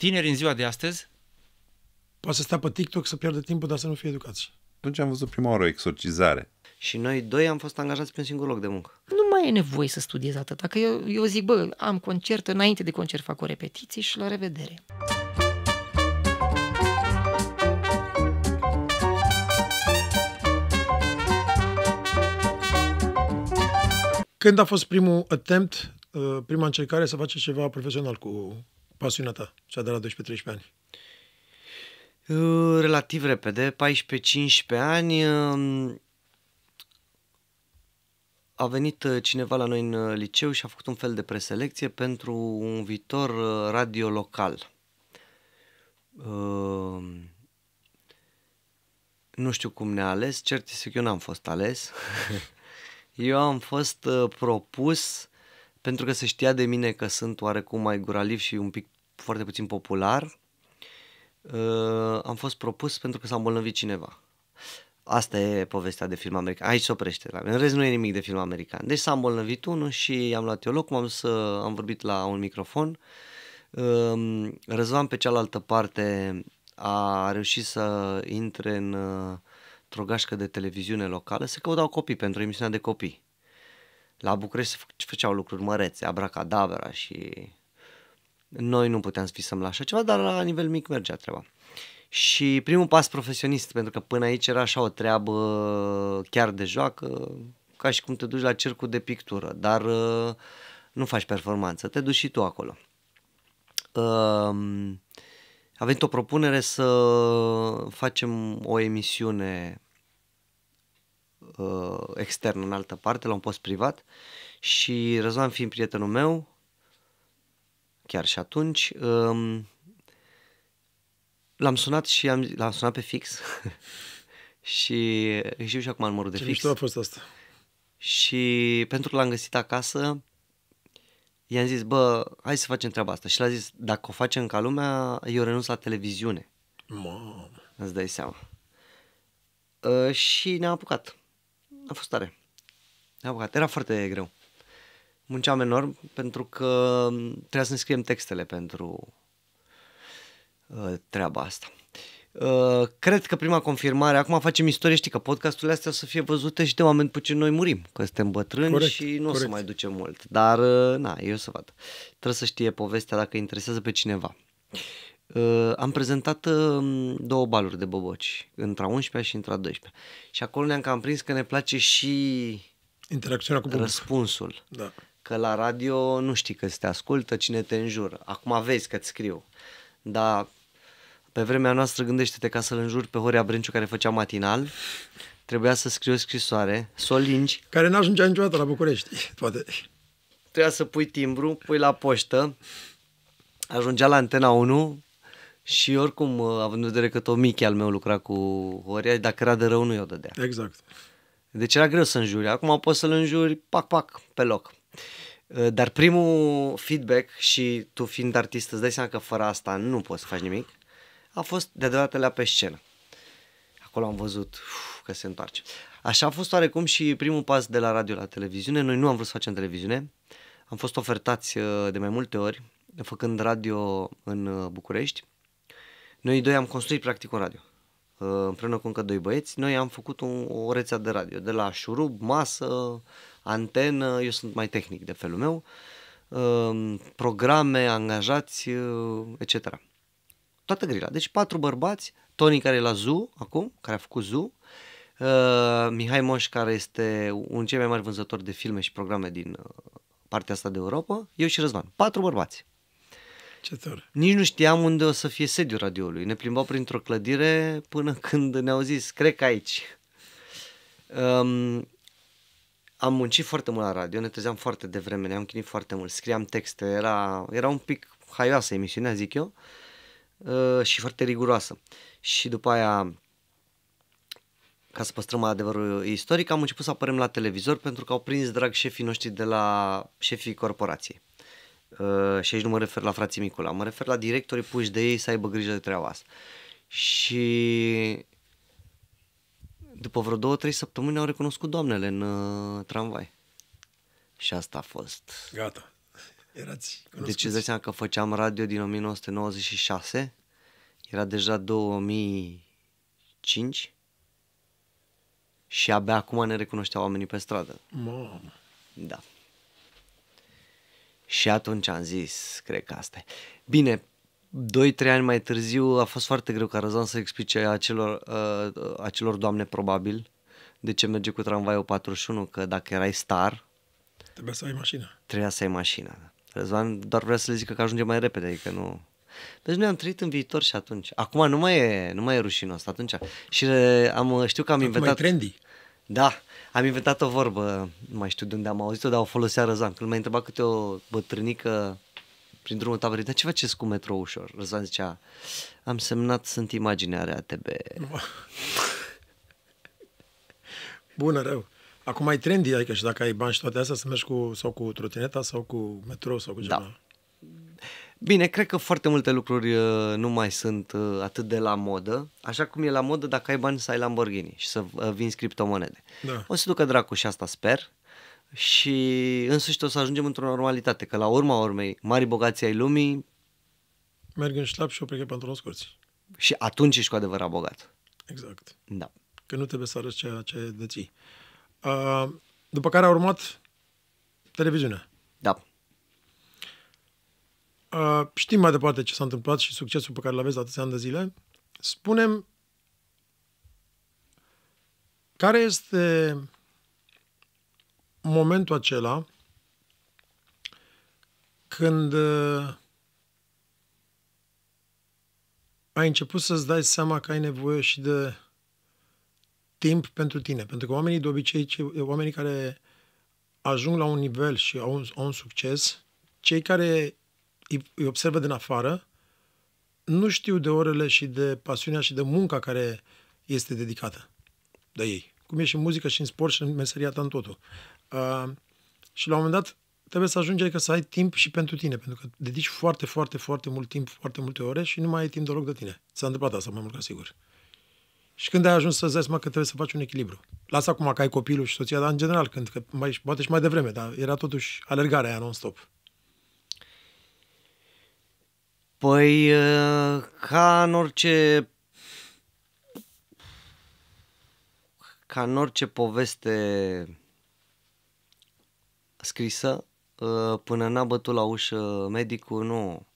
tineri în ziua de astăzi Poate să stea pe TikTok să pierdă timpul, dar să nu fie educați. Atunci am văzut prima oară o exorcizare. Și noi doi am fost angajați pe un singur loc de muncă. Nu mai e nevoie să studiezi atât. Că eu, eu zic, bă, am concert, înainte de concert fac o repetiție și la revedere. Când a fost primul attempt, uh, prima încercare să faci ceva profesional cu pasiunea ta, cea de la 12-13 ani? Uh, Relativ repede, 14-15 ani, um, a venit uh, cineva la noi în uh, liceu și a făcut un fel de preselecție pentru un viitor uh, radio local. Uh, Nu știu cum ne-a ales, cert este că eu n-am fost ales. eu am fost uh, propus pentru că se știa de mine că sunt oarecum mai guraliv și un pic foarte puțin popular. Uh, am fost propus pentru că s-a îmbolnăvit cineva. Asta e povestea de film american. Aici se oprește. La mine. În rest nu e nimic de film american. Deci s-a îmbolnăvit unul și am luat eu loc, m-am dus să am vorbit la un microfon. Um, Răzvan pe cealaltă parte a reușit să intre în uh, într-o gașcă de televiziune locală, se căutau copii pentru emisiunea de copii. La București se fă- făceau lucruri mărețe, abracadabra și noi nu puteam să visăm la așa ceva, dar la nivel mic mergea treaba. Și primul pas profesionist, pentru că până aici era așa o treabă chiar de joacă, ca și cum te duci la cercul de pictură, dar uh, nu faci performanță, te duci și tu acolo. Um, a venit o propunere să facem o emisiune uh, externă în altă parte, la un post privat și Răzvan fiind prietenul meu, chiar și atunci, um, l-am sunat și am, l-am sunat pe fix și știu și acum numărul de Ce fix. mișto a fost asta. Și pentru că l-am găsit acasă, i-am zis, bă, hai să facem treaba asta. Și l-a zis, dacă o facem ca lumea, eu renunț la televiziune. Mamă. Îți dai seama. Uh, și ne-am apucat. A fost tare. Ne-am apucat. Era foarte greu. Munceam enorm pentru că trebuia să ne scriem textele pentru uh, treaba asta. Uh, cred că prima confirmare, acum facem istorie, știi că podcasturile astea o să fie văzute și de oameni după ce noi murim, că suntem bătrâni Corect, și nu o să corect. mai ducem mult. Dar, uh, na, eu să văd. Trebuie să știe povestea dacă interesează pe cineva. Uh, am prezentat uh, două baluri de boboci, între a 11 și între a 12 Și acolo ne-am cam prins că ne place și Interacțiunea cu publicul. răspunsul. Da. Că la radio nu știi că te ascultă cine te înjură. Acum vezi că-ți scriu. Dar pe vremea noastră gândește-te ca să-l înjuri pe Horia Brenciu care făcea matinal. Trebuia să scriu o scrisoare, să o lingi, Care n-ajungea niciodată la București, poate. trebuia să pui timbru, pui la poștă, ajungea la antena 1 și oricum, uh, având în vedere că tot Michi al meu lucra cu Horia, dacă era de rău nu i-o dădea. Exact. Deci era greu să înjuri. Acum poți să-l înjuri pac, pac, pe loc. Uh, Dar primul feedback și tu fiind artist îți dai seama că fără asta nu poți să faci nimic, a fost de la pe scenă. Acolo am văzut uf, că se întoarce. Așa a fost oarecum și primul pas de la radio la televiziune. Noi nu am vrut să facem televiziune. Am fost ofertați uh, de mai multe ori, făcând radio în uh, București. Noi doi am construit practic un radio. Uh, Împreună cu încă doi băieți, noi am făcut un, o rețea de radio. De la șurub, masă, antenă, eu sunt mai tehnic de felul meu, uh, programe, angajați, uh, etc. Toată grila. Deci patru bărbați, Tony care e la ZU acum, care a făcut ZU, uh, Mihai Moș care este un cei mai mari vânzători de filme și programe din uh, partea asta de Europa, eu și Răzvan. Patru bărbați. Ce tare. Nici nu știam unde o să fie sediul radioului. Ne plimbau printr-o clădire până când ne-au zis, cred că aici. Um, am muncit foarte mult la radio, ne trezeam foarte devreme, ne-am chinuit foarte mult, scriam texte, era, era un pic haioasă emisiunea, zic eu, uh, și foarte riguroasă. Și după aia, ca să păstrăm adevărul istoric, am început să apărăm la televizor pentru că au prins drag șefii noștri de la șefii corporației. Uh, și aici nu mă refer la frații Micula, mă refer la directorii puși de ei să aibă grijă de treaba asta. Și după vreo două, trei săptămâni au recunoscut doamnele în uh, tramvai. Și asta a fost. Gata. Erați Deci cunoscuți. îți dai seama că făceam radio din 1996, era deja 2005 și abia acum ne recunoșteau oamenii pe stradă. Mamă. Da. Și atunci am zis, cred că asta e. Bine, 2-3 ani mai târziu a fost foarte greu ca Răzvan să explice acelor, uh, acelor doamne probabil de ce merge cu tramvaiul 41, că dacă erai star, Trebuia să ai mașină. trebuia să ai mașina. Răzvan doar vrea să le zică că ajunge mai repede, adică nu... Deci noi am trăit în viitor și atunci. Acum nu mai e, nu mai e rușinos atunci. Și uh, am, știu că am Acum e inventat... trendy. Da, am inventat o vorbă, nu mai știu de unde am auzit-o, dar o folosea Răzvan. Când m-a întrebat câte o bătrânică prin drumul taberei, dar ce faceți cu metrou ușor? Răzvan zicea, am semnat, sunt imaginea RATB. Bună, rău. Acum ai trendy, adică și dacă ai bani și toate astea, să mergi cu, sau cu trotineta sau cu metrou sau cu Da. ceva. Bine, cred că foarte multe lucruri uh, nu mai sunt uh, atât de la modă, așa cum e la modă dacă ai bani să ai Lamborghini și să uh, vinzi criptomonede. Da. O să ducă dracu și asta sper și însuși o să ajungem într-o normalitate, că la urma urmei, mari bogații ai lumii Merg în șlap și o plecă pantaloni scurți. și atunci ești cu adevărat bogat. Exact. Da. Că nu trebuie să arăți ceea ce deții. Uh, după care a urmat televiziunea. Da. Uh, știm mai departe ce s-a întâmplat și succesul pe care îl aveți de atâția ani de zile. Spunem care este momentul acela când uh, ai început să-ți dai seama că ai nevoie și de timp pentru tine. Pentru că oamenii de obicei, cei, oamenii care ajung la un nivel și au un, au un succes, cei care îi, îi observă din afară, nu știu de orele și de pasiunea și de munca care este dedicată de ei. Cum e și în muzică și în sport și în meseria ta în totul. Uh, și la un moment dat trebuie să ajungi adică să ai timp și pentru tine, pentru că dedici foarte, foarte, foarte mult timp, foarte multe ore și nu mai ai timp deloc de tine. S-a întâmplat asta mai mult ca sigur. Și când ai ajuns să-ți dai seama că trebuie să faci un echilibru. Lasă acum că ai copilul și soția, dar în general, când, că mai, poate și mai devreme, dar era totuși alergarea aia non-stop. Păi, uh, ca în orice ca în orice poveste scrisă, uh, până n-a bătut la ușă medicul, nu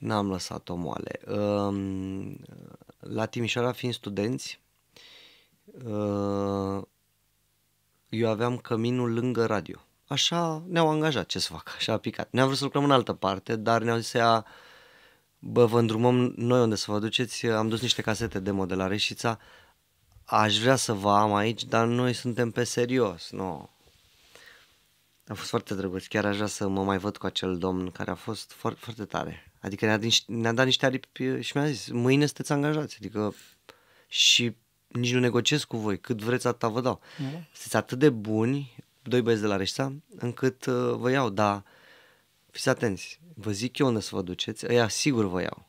n-am lăsat-o moale. Um, La Timișoara fiind studenți, uh, eu aveam căminul lângă radio. Așa ne-au angajat, ce să fac, așa a picat. Ne-am vrut să lucrăm în altă parte, dar ne-au zis ea, bă, vă îndrumăm noi unde să vă duceți, am dus niște casete demo de la Reșița, aș vrea să vă am aici, dar noi suntem pe serios, nu. A fost foarte drăguț, chiar aș vrea să mă mai văd cu acel domn care a fost foarte, foarte tare. Adică ne-a, niște- ne-a dat niște aripi și mi-a zis, mâine sunteți angajați, adică și nici nu negociez cu voi, cât vreți atâta vă dau. Sunteți atât de buni, doi băieți de la Reșița, încât uh, vă iau, dar fiți atenți, vă zic eu unde să vă duceți, ăia sigur vă iau.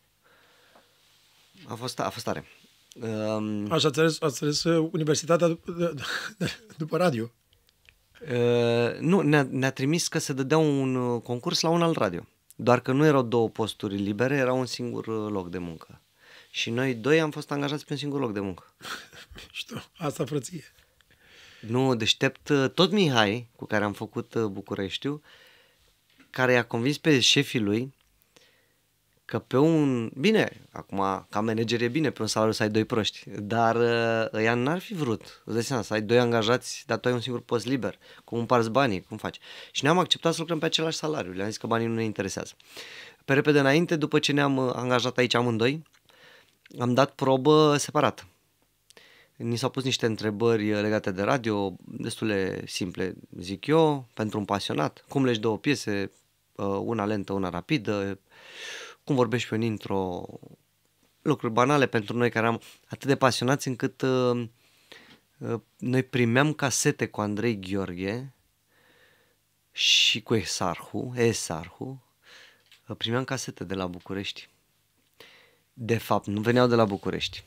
A fost, a fost tare. Um, Așa, ați ales, ați ales uh, universitatea după, de, de, după radio. Uh, nu, ne-a, ne-a trimis că se dădea un uh, concurs la un alt radio. Doar că nu erau două posturi libere, era un singur uh, loc de muncă. Și noi doi am fost angajați pe un singur loc de muncă. Știu, asta frăție. Nu, deștept uh, tot Mihai, cu care am făcut uh, Bucureștiu, care i-a convins pe șefii lui că pe un... Bine, acum ca manager e bine pe un salariu să ai doi proști, dar uh, ăia n-ar fi vrut. Îți dai seama, să ai doi angajați, dar tu ai un singur post liber. Cum împarți banii, cum faci? Și ne-am acceptat să lucrăm pe același salariu. Le-am zis că banii nu ne interesează. Pe repede înainte, după ce ne-am uh, angajat aici amândoi, am dat probă separat. Ni s-au pus niște întrebări uh, legate de radio, destule simple, zic eu, pentru un pasionat. Cum legi două piese, uh, una lentă, una rapidă, cum vorbești pe un intro, lucruri banale pentru noi care am atât de pasionați încât uh, uh, noi primeam casete cu Andrei Gheorghe și cu Esarhu, Esarhu, uh, primeam casete de la București. De fapt, nu veneau de la București.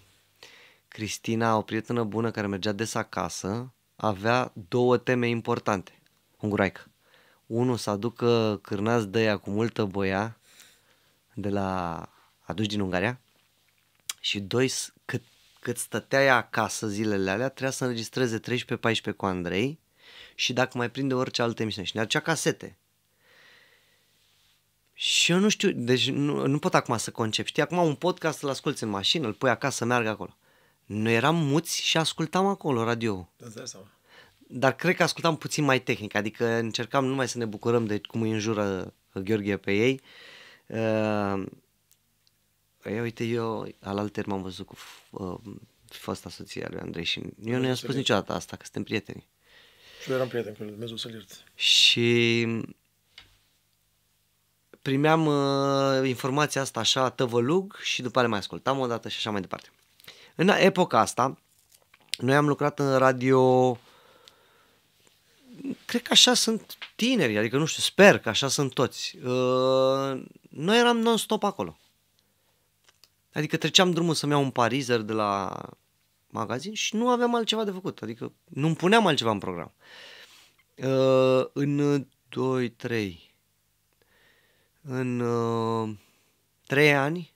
Cristina, o prietenă bună care mergea des acasă, avea două teme importante. Unguraică. unul să aducă cârnați de aia cu multă boia de la aduși din Ungaria și doi, s- cât, cât stătea acasă zilele alea, trebuia să înregistreze 13-14 cu Andrei și dacă mai prinde orice altă emisiune. Și ne aducea casete. Și eu nu știu, deci nu, nu pot acum să concep. Știi, acum un podcast îl asculti în mașină, îl pui acasă să meargă acolo. Noi eram muți și ascultam acolo radio. Îți dai seama. Dar cred că ascultam puțin mai tehnic, adică încercam numai să ne bucurăm de cum îi înjură Gheorghe pe ei. Uh, ei, uite, eu alalter m-am văzut cu uh, fosta soție a lui Andrei și eu nu i-am spus niciodată asta, că suntem prieteni. Și eu eram prieten cu el, Dumnezeu să-l ierte. Și primeam uh, informația asta așa tăvălug și după aia mai ascultam o dată și așa mai departe. În epoca asta, noi am lucrat în radio, cred că așa sunt tineri, adică nu știu, sper că așa sunt toți. Uh, noi eram non-stop acolo. Adică treceam drumul să-mi iau un parizer de la magazin și nu aveam altceva de făcut, adică nu-mi puneam altceva în program. Uh, în 2, 3, în uh, 3 ani,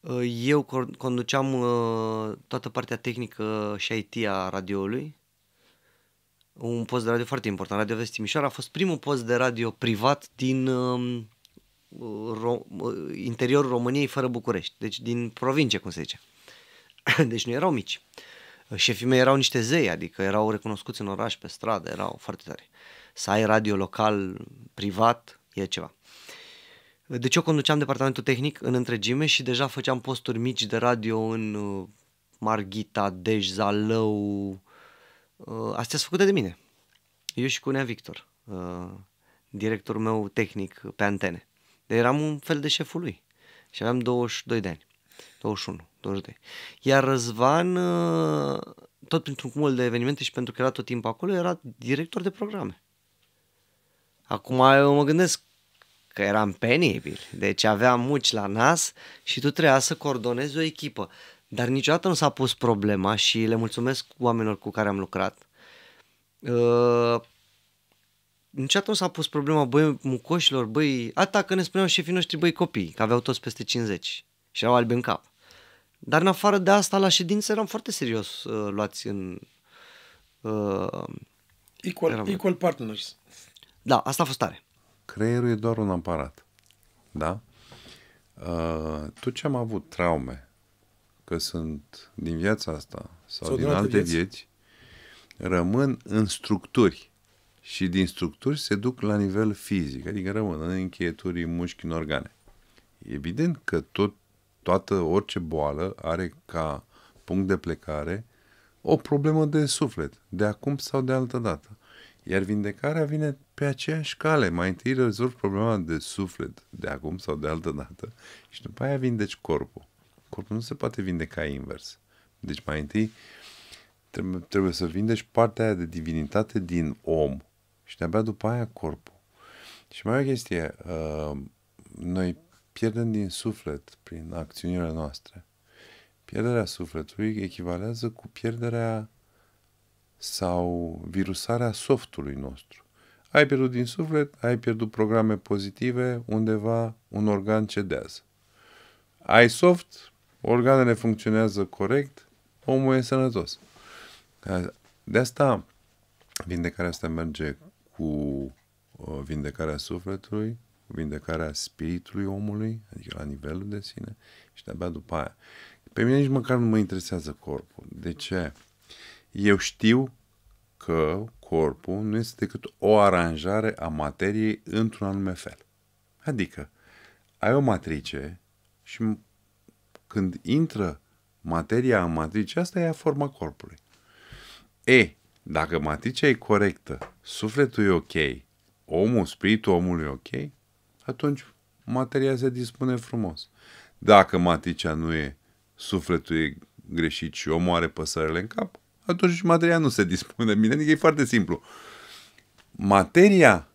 uh, eu cor- conduceam uh, toată partea tehnică și IT a radioului. Un post de radio foarte important. Radio Vest Timișoara a fost primul post de radio privat din uh, ro- uh, interiorul României fără București. Deci din provincie, cum se zice. Deci nu erau mici. Șefii mei erau niște zei, adică erau recunoscuți în oraș, pe stradă, erau foarte tari. Să ai radio local, privat, e ceva. Deci eu conduceam departamentul tehnic în întregime și deja făceam posturi mici de radio în uh, Marghita, Dej, Zalău. Uh, Astea sunt făcute de mine. Eu și cu Nea Victor, uh, directorul meu tehnic pe antene. De eram un fel de șeful lui și aveam 22 de ani. 21, 22. Iar Răzvan, uh, tot printr-un cumul de evenimente și pentru că era tot timpul acolo, era director de programe. Acum eu mă gândesc că eram penibil, deci aveam muci la nas și tu trebuia să coordonezi o echipă. Dar niciodată nu s-a pus problema și le mulțumesc oamenilor cu care am lucrat. Uh, niciodată nu s-a pus problema, băi, mucoșilor, băi, atâta că ne spuneau șefii noștri, băi, copii, că aveau toți peste 50 și erau albi în cap. Dar în afară de asta, la ședință eram foarte serios uh, luați în... Uh, Equal, Eram- equal partners. da, asta a fost tare. Creierul e doar un aparat. Da? Uh, tot ce am avut traume, că sunt din viața asta sau, Sau din din alte alte vieți. vieți, rămân în structuri și din structuri se duc la nivel fizic, adică rămân în încheieturi, în mușchi, în organe. Evident că tot, toată, orice boală are ca punct de plecare o problemă de suflet, de acum sau de altă dată. Iar vindecarea vine pe aceeași cale. Mai întâi rezolvi problema de suflet, de acum sau de altă dată, și după aia vindeci corpul. Corpul nu se poate vindeca invers. Deci mai întâi trebuie, trebuie să vindeci partea aia de divinitate din om și de-abia după aia corpul. Și mai e o chestie, uh, noi pierdem din suflet prin acțiunile noastre. Pierderea sufletului echivalează cu pierderea sau virusarea softului nostru. Ai pierdut din suflet, ai pierdut programe pozitive, undeva un organ cedează. Ai soft, organele funcționează corect, omul e sănătos. De asta, vindecarea asta merge cu uh, vindecarea sufletului, cu vindecarea spiritului omului, adică la nivelul de sine, și de-abia după aia. Pe mine nici măcar nu mă interesează corpul. De ce? Eu știu că corpul nu este decât o aranjare a materiei într-un anume fel. Adică, ai o matrice și m- când intră materia în matrice, asta e forma corpului. E, dacă matricea e corectă, sufletul e ok, omul, spiritul omului e ok, atunci materia se dispune frumos. Dacă matricea nu e, sufletul e greșit și omul are păsările în cap, atunci materia nu se dispune bine. Adică e foarte simplu. Materia,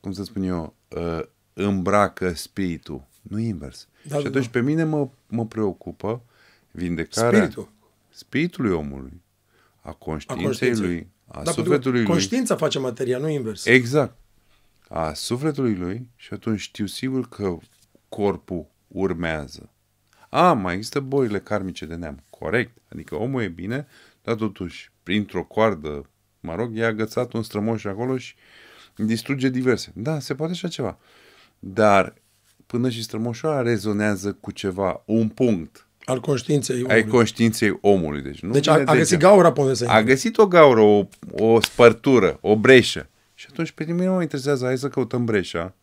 cum să spun eu, uh, îmbracă spiritul, nu invers. Da, și da, atunci da. pe mine mă, mă preocupă vindecarea Spiritul. spiritului omului, a conștiinței, conștiinței. lui, a Dar sufletului lui. conștiința face materia, nu invers. Exact. A sufletului lui și atunci știu sigur că corpul urmează. A, mai există bolile karmice de neam. Corect. Adică omul e bine, dar totuși, printr-o coardă, mă rog, e agățat un strămoș acolo și distruge diverse. Da, se poate așa ceva. Dar până și strămoșoara rezonează cu ceva, un punct Al conștiinței ai omului. conștiinței omului. Deci, nu Deci a, vine a găsit degeaba. gaura pe unde să A intre. găsit o gaură, o, o spărtură, o breșă. Și atunci pe mine nu mă interesează, hai să căutăm breșa,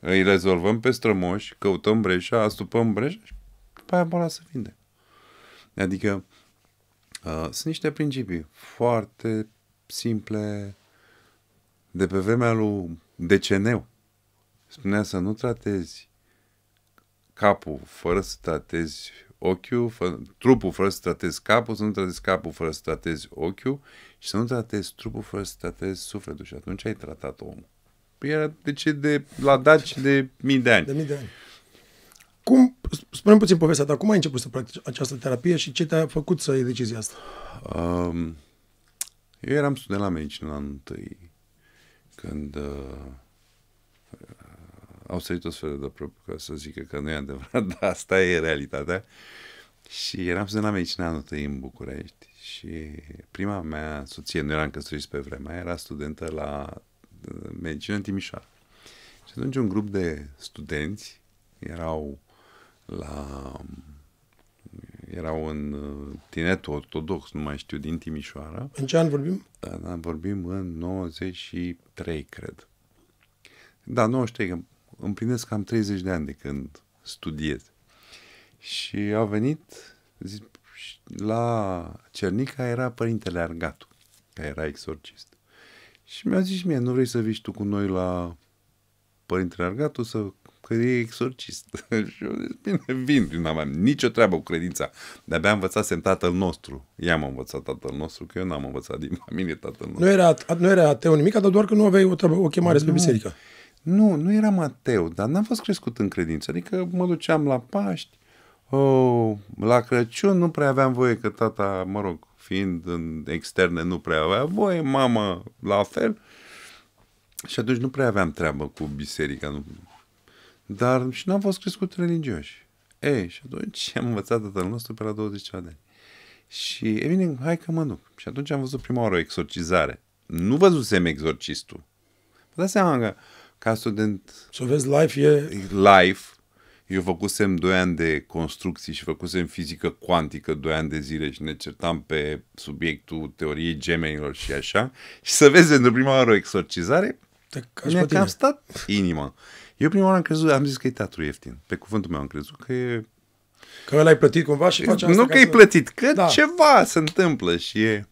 îi rezolvăm pe strămoși, căutăm breșa, astupăm breșa și după aia boala să vinde. Adică uh, sunt niște principii foarte simple de pe vremea lui Deceneu. Spunea să nu tratezi capul fără să tratezi ochiul, fă, trupul fără să tratezi capul, să nu tratezi capul fără să tratezi ochiul și să nu tratezi trupul fără să tratezi sufletul. Și atunci ai tratat omul. Păi era de ce de la daci de mii de ani. De mii de ani. Cum, spune puțin povestea ta, cum ai început să practici această terapie și ce te-a făcut să iei decizia asta? Um, eu eram student la medicină la anul întâi, când uh, au sărit o sferă de aproape ca să zică că nu e adevărat, dar asta e realitatea. Și eram student la medicină anul întâi în București și prima mea soție, nu eram căsătoriți pe vremea, era studentă la uh, medicină în Timișoara. Și atunci un grup de studenți erau la erau în uh, tinetul ortodox, nu mai știu, din Timișoara. În ce an vorbim? Da, da, vorbim în 93, cred. Da, 93, că împlinesc cam 30 de ani de când studiez. Și au venit, zi, la Cernica era părintele Argatu, care era exorcist. Și mi-a zis și mie, nu vrei să vii și tu cu noi la părintele Argatu să că e exorcist. și eu zis, bine, vin, nu aveam nicio treabă cu credința. De-abia învățasem tatăl nostru. I-am învățat tatăl nostru, că eu n-am învățat din familie tatăl nostru. Nu era, nu era ateu nimic, dar doar că nu aveai o, treabă, o chemare spre Nu. biserică. Nu, nu eram ateu, dar n-am fost crescut în credință. Adică mă duceam la Paști, oh, la Crăciun nu prea aveam voie, că tata, mă rog, fiind în externe, nu prea avea voie, mama la fel. Și atunci nu prea aveam treabă cu biserica. Nu. Dar și n-am fost crescut religioși. Ei, și atunci am învățat tatăl nostru pe la 20 de ani. Și, evident, hai că mă duc. Și atunci am văzut prima oară o exorcizare. Nu văzusem exorcistul. Vă dați seama că ca student Să o vezi live e... live, eu făcusem 2 ani de construcții și făcusem fizică cuantică 2 ani de zile și ne certam pe subiectul teoriei gemenilor și așa. Și să vezi pentru prima oară o exorcizare, Te cași mi-a pe tine. cam stat inima. Eu prima oară am crezut, am zis că e teatru ieftin. Pe cuvântul meu am crezut că e... Că ăla ai plătit cumva și faci asta nu ca că e să- plătit, că Da. ceva se întâmplă și e...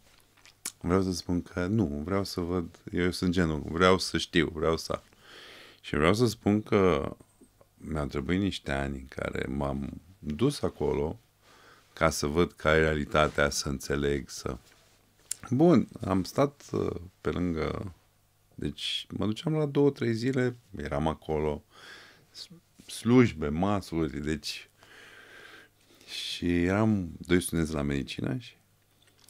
Vreau să spun că nu, vreau să văd, eu sunt genul, vreau să știu, vreau să aflu. Și vreau să spun că mi-au trebuit niște ani în care m-am dus acolo ca să văd care e realitatea, să înțeleg, să... Bun, am stat uh, pe lângă... Deci mă duceam la două, trei zile, eram acolo, s- slujbe, masuri, deci... Și eram doi studenți la medicină și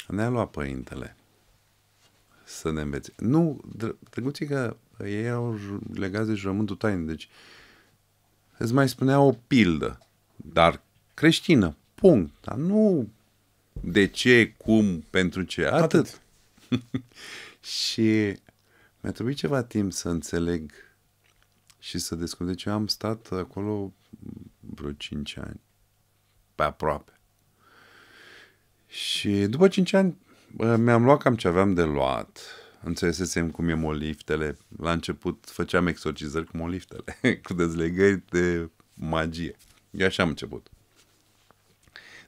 ne-a luat părintele să ne învețe. Nu, dr- drăguții că ei erau ju- legați de jurământul tainic, deci îți mai spunea o pildă, dar creștină, punct. Dar nu de ce, cum, pentru ce, atât. Atât. și mi-a trebuit ceva timp să înțeleg și să descoper. Deci eu am stat acolo vreo 5 ani, pe aproape. Și după 5 ani bă, mi-am luat cam ce aveam de luat. Înțelesesem cum e moliftele. La început făceam exorcizări cu moliftele, cu dezlegări de magie. Eu așa am început.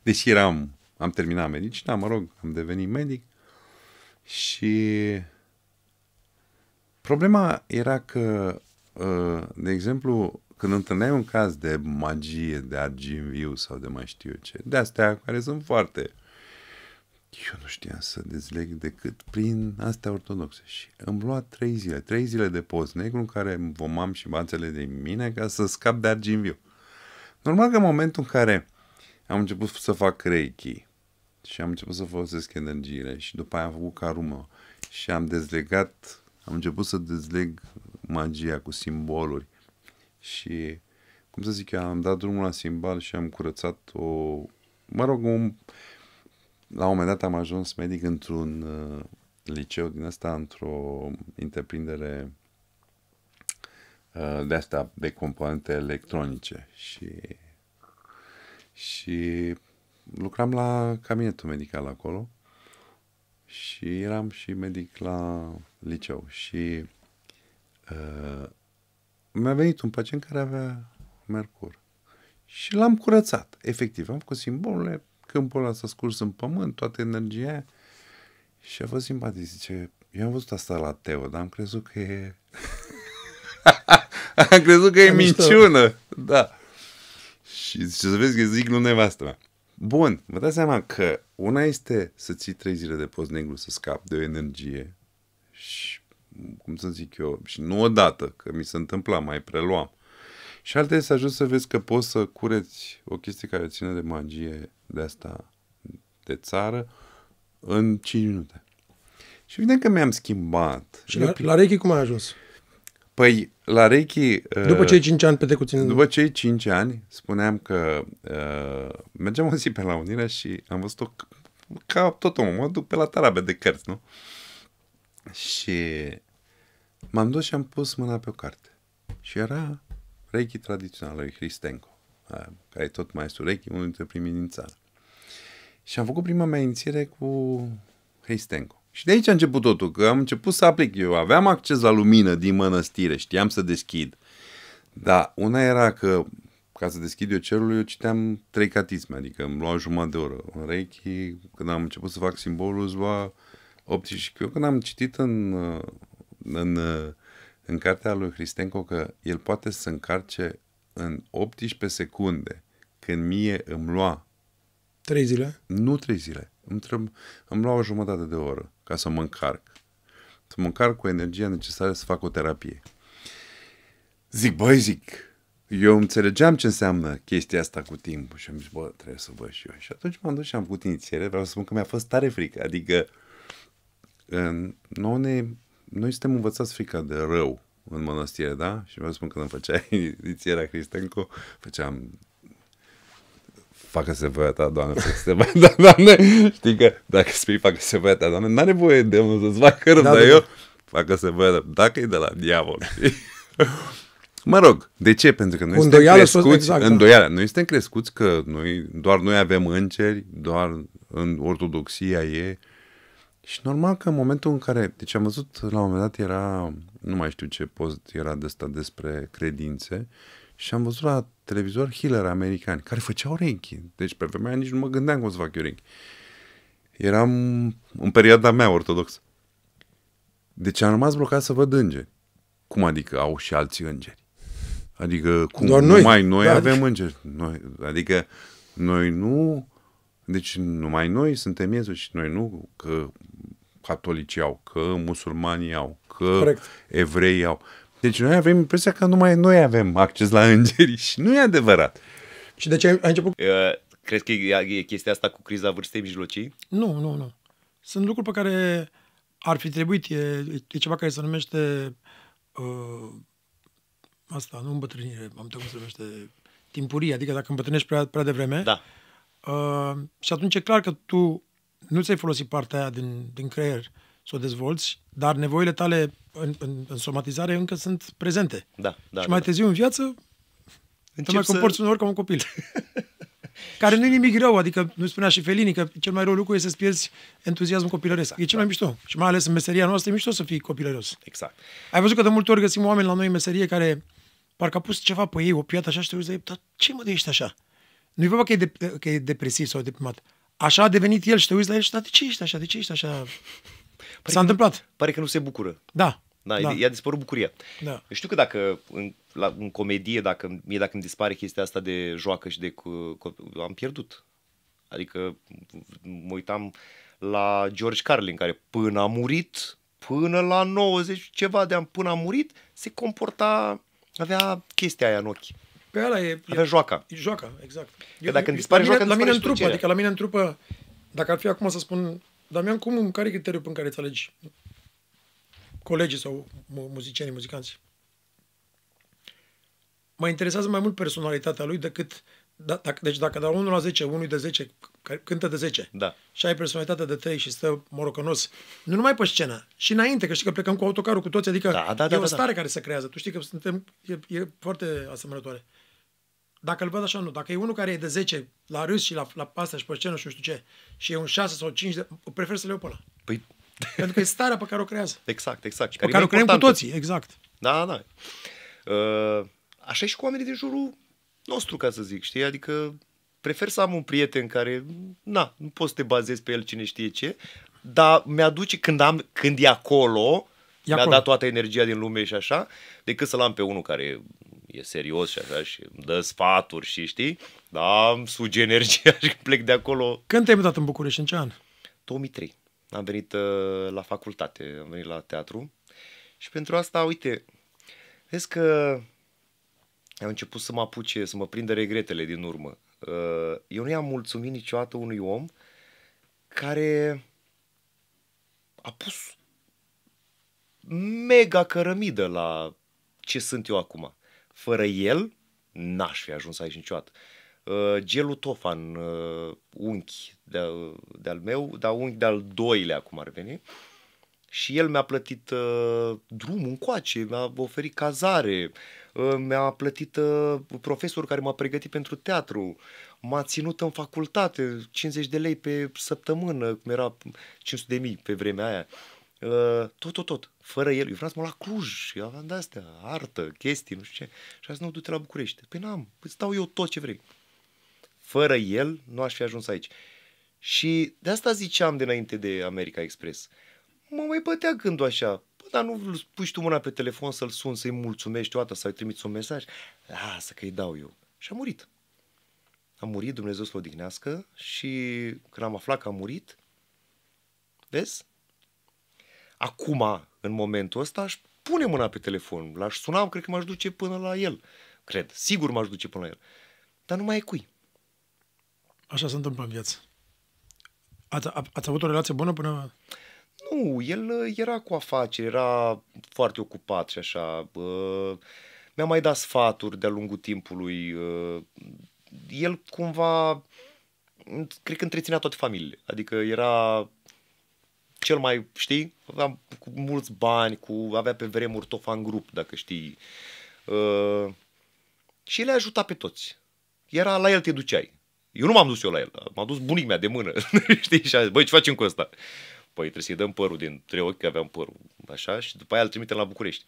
Deși eram, am terminat medicina, mă rog, am devenit medic și problema era că, uh, de exemplu, când întâlneai un caz de magie, de argint viu sau de mai știu eu ce, de astea care sunt foarte eu nu știam să dezleg decât prin astea ortodoxe. Și îmi lua trei zile, trei zile de post negru în care îmi vomam și bațele de mine ca să scap de argint viu. Normal că în momentul în care am început să fac reiki și am început să folosesc energiile și după aia am făcut carumă și am dezlegat, am început să dezleg magia cu simboluri și, cum să zic eu, am dat drumul la simbal și am curățat o, mă rog, un, la un moment dat am ajuns medic într-un uh, liceu din asta, într-o întreprindere uh, de asta, de componente electronice și și lucram la cabinetul medical acolo și eram și medic la liceu și uh, mi-a venit un pacient care avea mercur și l-am curățat, efectiv, am făcut simbolurile, câmpul ăla s-a scurs în pământ, toată energia aia și a fost simpatic, zice, eu am văzut asta la Teo, dar am crezut că e... am crezut că e minciună, da. Și zice, să vezi că zic nu nevastă mea. Bun, vă dați seama că una este să ții trei zile de post negru să scapi de o energie și, cum să zic eu, și nu odată, că mi se întâmpla, mai preluam. Și alta este să ajungi să vezi că poți să cureți o chestie care ține de magie de asta de țară în 5 minute. Și evident că mi-am schimbat. Și la, la Reiki cum ai ajuns? Păi, la Reiki... După cei 5 ani petrecuți în... După cei 5 ani, spuneam că uh, mergeam o zi pe la Unirea și am văzut-o ca tot omul, mă duc pe la tarabe de cărți, nu? Și m-am dus și am pus mâna pe o carte. Și era Reiki tradițional lui Hristenko, care e tot maestru Reiki, unul dintre primii din țară. Și am făcut prima mea inițiere cu Hristenko. Și de aici a început totul, că am început să aplic. Eu aveam acces la lumină din mănăstire, știam să deschid. Dar una era că ca să deschid eu cerul, eu citeam trei catisme, adică îmi lua jumătate de oră. În Reiki, când am început să fac simbolul, îți lua 18. Eu când am citit în, în, în cartea lui Hristenco că el poate să încarce în 18 secunde, când mie îmi lua... Trei zile? Nu trei zile. Îmi, treb- îmi lua o jumătate de oră ca să mă încarc. Să mă încarc cu energia necesară să fac o terapie. Zic, băi, zic, eu înțelegeam ce înseamnă chestia asta cu timpul și am zis, bă, trebuie să văd și eu. Și atunci m-am dus și am făcut inițiere. Vreau să spun că mi-a fost tare frică. Adică, noi, ne, noi suntem învățați frica de rău în mănăstire, da? Și vreau să spun că când făcea inițierea Cristenco, făceam facă-se voia ta, Doamne, facă-se voia ta, Doamne. Știi că dacă spui facă-se voia ta, Doamne, n-are voie de să-ți facă rău, da, dar da, eu da. facă-se voia ta, dacă e de la diavol, știi? Mă rog, de ce? Pentru că noi suntem crescuți, exact, îndoială. Da. Noi suntem crescuți că noi, doar noi avem îngeri, doar în ortodoxia e. Și normal că în momentul în care, deci am văzut la un moment dat era, nu mai știu ce post era de asta despre credințe și am văzut la televizor healer americani care făceau reiki. Deci pe vremea nici nu mă gândeam cum să fac eu reiki. Eram în perioada mea ortodoxă. Deci am rămas blocat să văd îngeri. Cum adică au și alții îngeri? Adică cum Doar noi. numai noi da, avem adică... îngeri. Noi, adică noi nu... Deci numai noi suntem Iesus și noi nu că catolicii au, că musulmanii au, că Correct. evrei au. Deci noi avem impresia că numai noi avem acces la îngeri și nu e adevărat. Și de ce ai început? Uh, crezi că e, e chestia asta cu criza vârstei mijlocii? Nu, nu, nu. Sunt lucruri pe care ar fi trebuit. E, e ceva care se numește uh, asta, nu îmbătrânire, am cum se numește timpurie, adică dacă îmbătrânești prea, prea devreme. Da. Uh, și atunci e clar că tu nu ți-ai folosit partea aia din, din creier să o dezvolți, dar nevoile tale în, în, în somatizare încă sunt prezente. Da, da, și da, mai târziu în viață te mai comporți să... uneori ca un copil. Care nu e nimic rău, adică nu spunea și Felini că cel mai rău lucru este să-ți pierzi entuziasmul copilăresc. E cel mai mișto. Și mai ales în meseria noastră e mișto să fii copilăros. Exact. Ai văzut că de multe ori găsim oameni la noi în meserie care parcă a pus ceva pe ei, o piată așa și te uiți dar ce mă de ești așa? Nu e vorba că e, de, că e depresiv sau deprimat. Așa a devenit el și te uiți la el și, dar de ce ești așa? De ce ești așa? Pare S-a întâmplat. Pare că nu se bucură. Da. Da, da. i-a dispărut bucuria. Da. știu că dacă în, la, în comedie, dacă, mie dacă îmi dispare chestia asta de joacă și de... am pierdut. Adică mă uitam la George Carlin, care până a murit, până la 90 ceva de ani, până a murit, se comporta, avea chestia aia în ochi. Pe ala e... Avea joaca. E joaca, exact. Că dacă îmi dispare la mine, joaca, la mine în trupă, adică la mine în trupă Dacă ar fi acum să spun, Damian, cum, care e criteriul în care îți alegi colegii sau mu- muzicienii, muzicanții? Mă interesează mai mult personalitatea lui decât... Da, dacă, deci dacă de la 1 la 10, unul de 10, care cântă de 10, Da. și ai personalitatea de 3 și stă morocănos, nu numai pe scenă, și înainte, că știi că plecăm cu autocarul cu toți, adică Da, da, e da, o da, stare care se creează. Tu știi că suntem, e, e foarte asemănătoare. Dacă îl văd așa, nu. Dacă e unul care e de 10 la râs și la, la asta și pe scenă și nu știu ce, și e un 6 sau 5, de, prefer să le iau pe ăla. Păi, Pentru că e starea pe care o creează. exact, exact. Pe e care o mai creăm cu importantă. toții, exact. Da, da. Uh, așa e și cu oamenii din jurul nostru, ca să zic, știi? Adică prefer să am un prieten care, na, nu poți să te bazezi pe el cine știe ce, dar mi-aduce, când, am, când e acolo, E mi-a acolo. dat toată energia din lume și așa, decât să-l am pe unul care e serios și așa și îmi dă sfaturi și știi, da, îmi suge energia și plec de acolo Când te-ai mutat în București? În ce an? 2003. Am venit uh, la facultate, am venit la teatru și pentru asta, uite, vezi că au început să mă apuce, să mă prindă regretele din urmă. Uh, eu nu i-am mulțumit niciodată unui om care a pus mega cărămidă la ce sunt eu acum. Fără el, n-aș fi ajuns aici niciodată. Uh, gelul Tofan, uh, unchi de, de-al meu, dar unchi de-al doilea, cum ar veni. Și el mi-a plătit uh, drumul încoace, mi-a oferit cazare, uh, mi-a plătit uh, profesor care m-a pregătit pentru teatru, m-a ținut în facultate, 50 de lei pe săptămână, cum era 500 de mii pe vremea aia. Uh, tot, tot, tot. Fără el, eu vreau să mă la Cluj și aveam de-astea, artă, chestii, nu știu ce. Și a zis, nu, du-te la București. Păi n-am, îți dau eu tot ce vrei. Fără el, nu aș fi ajuns aici. Și de asta ziceam dinainte de America Express. Mă mai bătea gândul așa, bă, dar nu îl puși și tu mâna pe telefon să-l sun, să-i mulțumești toată, să-i trimiți un mesaj? Lasă că-i dau eu. Și a murit. A murit, Dumnezeu să-l odihnească și când am aflat că a murit, vezi? Acum, în momentul ăsta, aș pune mâna pe telefon, l-aș suna, cred că m-aș duce până la el. Cred, sigur m-aș duce până la el. Dar nu mai e cui. Așa se întâmplă în viață. Ați, a, ați avut o relație bună până... Nu, el uh, era cu afaceri, era foarte ocupat și așa. Uh, mi-a mai dat sfaturi de-a lungul timpului. Uh, el cumva, cred că întreținea toate familiile. Adică era cel mai, știi, avea cu mulți bani, cu, avea pe vremuri Tofan Grup, dacă știi. Uh, și le ajuta pe toți. Era la el te duceai. Eu nu m-am dus eu la el, m-a dus bunic mea de mână, știi, și a zis, băi, ce facem cu ăsta? Păi trebuie să-i dăm părul din trei ochi, că aveam părul, așa, și după aia îl trimitem la București.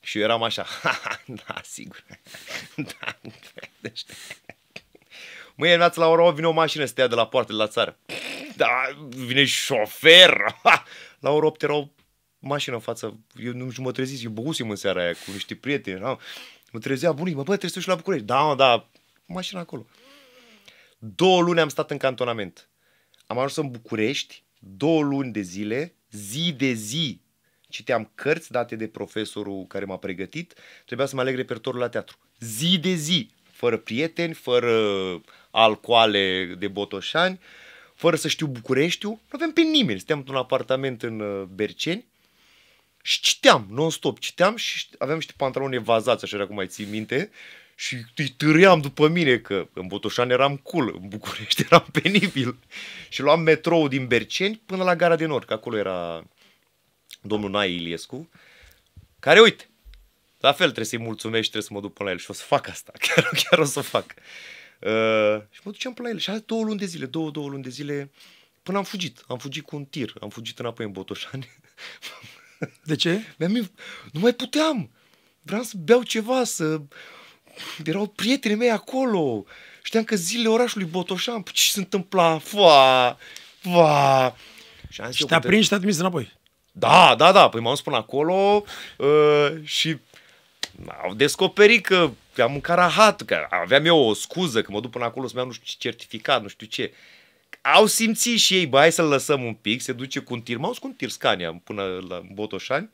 Și eu eram așa, da, sigur, da, deci, Mâine dimineață la ora 8 vine o mașină să te ia de la poartă de la țară. Da, vine șofer. La ora 8 era o mașină în față. Eu nu știu, mă trezis, eu băusem în seara aia cu niște prieteni. Da? Mă trezea bunic, mă, bă, trebuie să duci la București. Da, mă, da, mașina acolo. Două luni am stat în cantonament. Am ajuns în București, două luni de zile, zi de zi. Citeam cărți date de profesorul care m-a pregătit, trebuia să mă aleg repertoriul la teatru. Zi de zi, fără prieteni, fără alcoale de botoșani, fără să știu Bucureștiul. Nu avem pe nimeni. Stăteam într-un apartament în uh, Berceni și citeam non-stop. Citeam și aveam niște pantaloni evazați, așa era cum mai ții minte, și îi târâiam după mine că în Botoșani eram cool, în București eram penibil. Și luam metrou din Berceni până la Gara de Nord, că acolo era domnul Nai Iliescu, care, uite, la fel trebuie să-i mulțumesc și trebuie să mă duc până la el și o să fac asta, chiar, chiar o să fac. Uh, și mă duceam până la el și azi două luni de zile, două, două luni de zile, până am fugit. Am fugit cu un tir, am fugit înapoi în Botoșani. De ce? Mi-am, nu mai puteam. Vreau să beau ceva, să... Erau prietenii mei acolo. Știam că zilele orașului Botoșan, păi ce se întâmpla? Fa, fa. Și am zis Și eu, te-a "Bă, prins și te-a trimis înapoi. Da, da, da, păi m-am dus până acolo uh, și au descoperit că am mâncat rahat, că aveam eu o scuză că mă duc până acolo să-mi iau nu știu ce certificat, nu știu ce. Au simțit și ei, bă, hai să-l lăsăm un pic, se duce cu un tir, m-au dus cu un tir Scania până la Botoșani.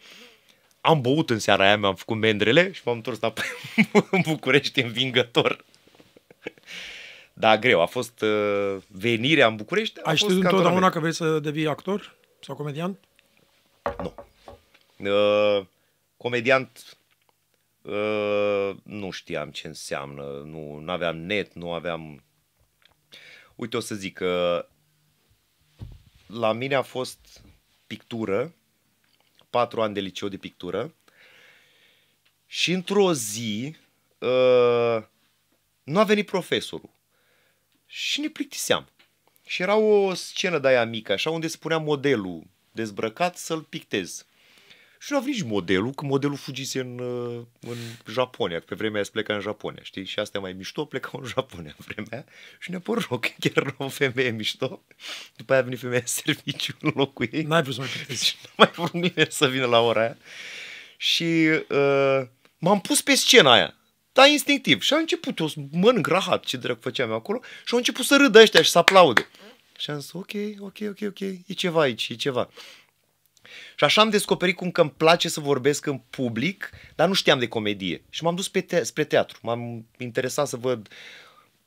Am băut în seara aia, mi-am făcut mendrele și m-am întors înapoi în București învingător. Da, greu. A fost uh, venirea în București. a Ai fost știut cantonament. întotdeauna că vrei să devii actor sau comedian? Nu. Uh, comediant uh, nu știam ce înseamnă, nu aveam net, nu aveam... Uite, o să zic că la mine a fost pictură, patru ani de liceu de pictură și într-o zi uh, nu a venit profesorul și ne plictiseam. Și era o scenă de aia mică, așa, unde spunea modelul dezbrăcat să-l pictez. Și nu a venit nici modelul, că modelul fugise în, uh, în Japonia, că pe vremea aia se pleca în Japonia, știi? Și astea mai mișto plecau în Japonia în vremea aia. Și ne-a părut rău, că chiar era o femeie mișto. După aia a venit femeia în serviciu în locul ei. N-ai vrut să mai plictezi. Și nu mai vrut nimeni să vină la ora aia. Și uh, m-am pus pe scena aia. Da, instinctiv. Și a început, eu să mănânc rahat, ce dracu făceam eu acolo. Și au început să râdă ăștia și să aplaude. Și am zis, ok, ok, ok, ok, e ceva aici, e ceva. Și așa am descoperit cum că îmi place să vorbesc în public, dar nu știam de comedie. Și m-am dus pe te- spre teatru. M-am interesat să văd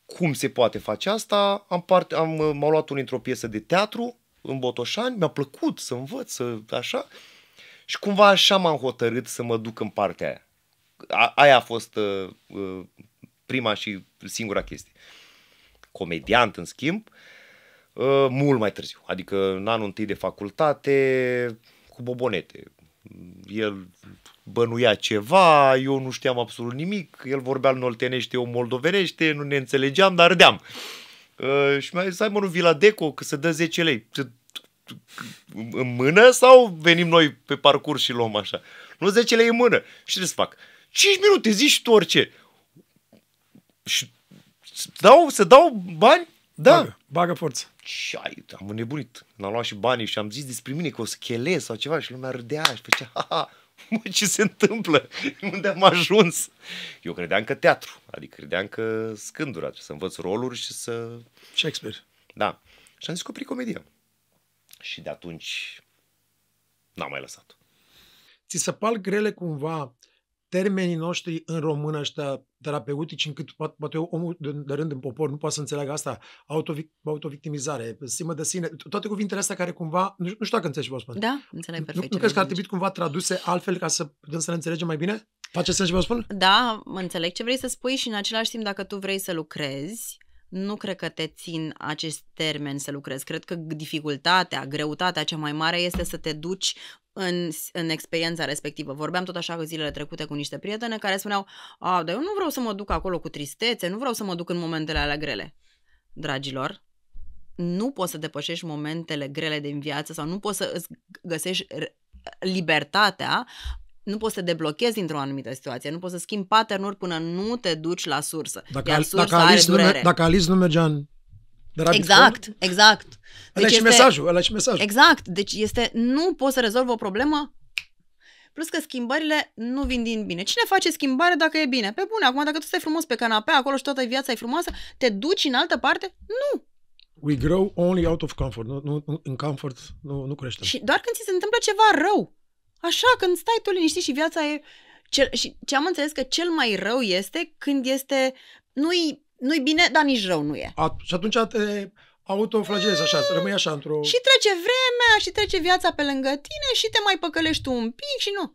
cum se poate face asta. Am, part- am m-au luat unul într-o piesă de teatru în Botoșani, mi-a plăcut să învăț, să așa. Și cumva așa m-am hotărât să mă duc în partea aia. A- aia a fost uh, uh, prima și singura chestie. Comediant, în schimb, uh, mult mai târziu. Adică în anul întâi de facultate, cu bobonete. El bănuia ceva, eu nu știam absolut nimic, el vorbea în oltenește, eu moldovenește, nu ne înțelegeam, dar râdeam. Uh, și mi-a zis, hai mă, nu vii la Deco, că să dă 10 lei. Ce- În mână sau venim noi pe parcurs și luăm așa? Nu 10 lei în mână. Și ce trebuie să fac? 5 minute, zici tu orice. Și să dau, să dau bani? Da. Bagă, bagă forță. Și ai, am înnebunit. N-am luat și banii și am zis despre mine că o să chelez sau ceva și lumea râdea și făcea, ha, ha, mă, ce se întâmplă? Unde am ajuns? Eu credeam că teatru, adică credeam că scândura, trebuie să învăț roluri și să... Shakespeare. Da. Și am descoperit comedia. Și de atunci n-am mai lăsat. Ți se par grele cumva termenii noștri în română ăștia terapeutici, încât poate, poate omul de, de rând în popor nu poate să înțeleagă asta, autovic, autovictimizare, stimă de sine, toate cuvintele astea care cumva, nu, nu știu dacă înțelegi ce vă spun. Da, înțeleg nu, perfect. nu ce crezi că ar vrei trebui cumva traduse altfel ca să putem să le înțelegem mai bine? Face sens ce vă spun? Da, mă înțeleg ce vrei să spui și în același timp dacă tu vrei să lucrezi, nu cred că te țin acest termen să lucrezi. Cred că dificultatea, greutatea cea mai mare este să te duci în, în experiența respectivă. Vorbeam tot așa zilele trecute cu niște prietene care spuneau, a, dar eu nu vreau să mă duc acolo cu tristețe, nu vreau să mă duc în momentele alea grele. Dragilor, nu poți să depășești momentele grele din viață sau nu poți să îți găsești r- libertatea nu poți să te deblochezi dintr-o anumită situație, nu poți să schimbi pattern până nu te duci la sursă. Dacă, Iar Al- sursa dacă, are Alice nu, durere. mer- dacă Alice nu mergea în de Rabbit Exact, Hole, exact. ăla e și mesajul, ăla e și mesajul. Exact. Deci este, nu poți să rezolvi o problemă Plus că schimbările nu vin din bine. Cine face schimbare dacă e bine? Pe bune, acum dacă tu stai frumos pe canapea acolo și toată viața e frumoasă, te duci în altă parte? Nu. We grow only out of comfort. Nu, nu, nu- în comfort nu, nu creștem. Și doar când ți se întâmplă ceva rău. Așa, când stai tu liniștit și viața e... Cel, și ce am înțeles că cel mai rău este când este... Nu-i, nu-i bine, dar nici rău nu e. A, și atunci te autoflagelezi așa, să rămâi așa într-o... Și trece vremea și trece viața pe lângă tine și te mai păcălești tu un pic și nu.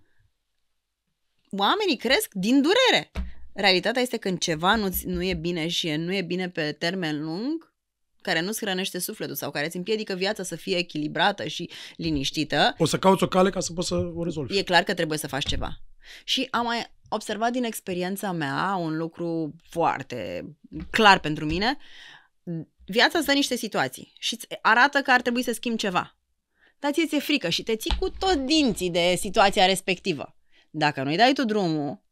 Oamenii cresc din durere. Realitatea este când ceva nu, nu e bine și e- nu e bine pe termen lung, care nu-ți hrănește sufletul sau care îți împiedică viața să fie echilibrată și liniștită, O să cauți o cale ca să poți să o rezolvi. e clar că trebuie să faci ceva. Și am mai observat din experiența mea un lucru foarte clar pentru mine. Viața îți dă niște situații și îți arată că ar trebui să schimbi ceva. Dar ție ți-e frică și te ții cu tot dinții de situația respectivă. Dacă nu-i dai tu drumul,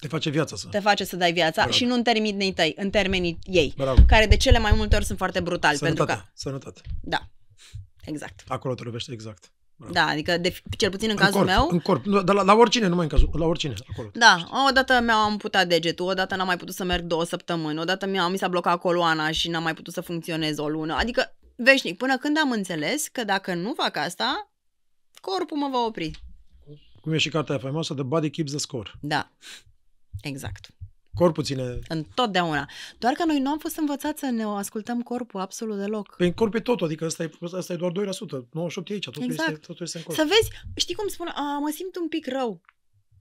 Te face viața să... te face să dai viața Bravo. și nu în termenii tăi, în termenii ei, Bravo. care de cele mai multe ori sunt foarte brutali. Pentru Sănătate. că, Sănătate. da, exact. Acolo te lovește exact. Bravo. Da, adică de, cel puțin în cazul corp, meu, În corp. Nu, Dar la, la oricine, numai în cazul. La oricine. Acolo. Da, odată mi-am amputat degetul, odată n-am mai putut să merg două săptămâni, odată mi-a, mi s-a blocat coloana și n-am mai putut să funcționez o lună. Adică, veșnic, până când am înțeles că dacă nu fac asta, corpul mă va opri. Cum e și cartea aia faimoasă, The Body Keeps the Score. Da, exact. Corpul ține... Întotdeauna. Doar că noi nu am fost învățați să ne ascultăm corpul absolut deloc. Pe corp e totul, adică ăsta e, ăsta e doar 2%. 98 e aici, totul, Exact. este, totul este în corp. Să vezi, știi cum spun, a, mă simt un pic rău.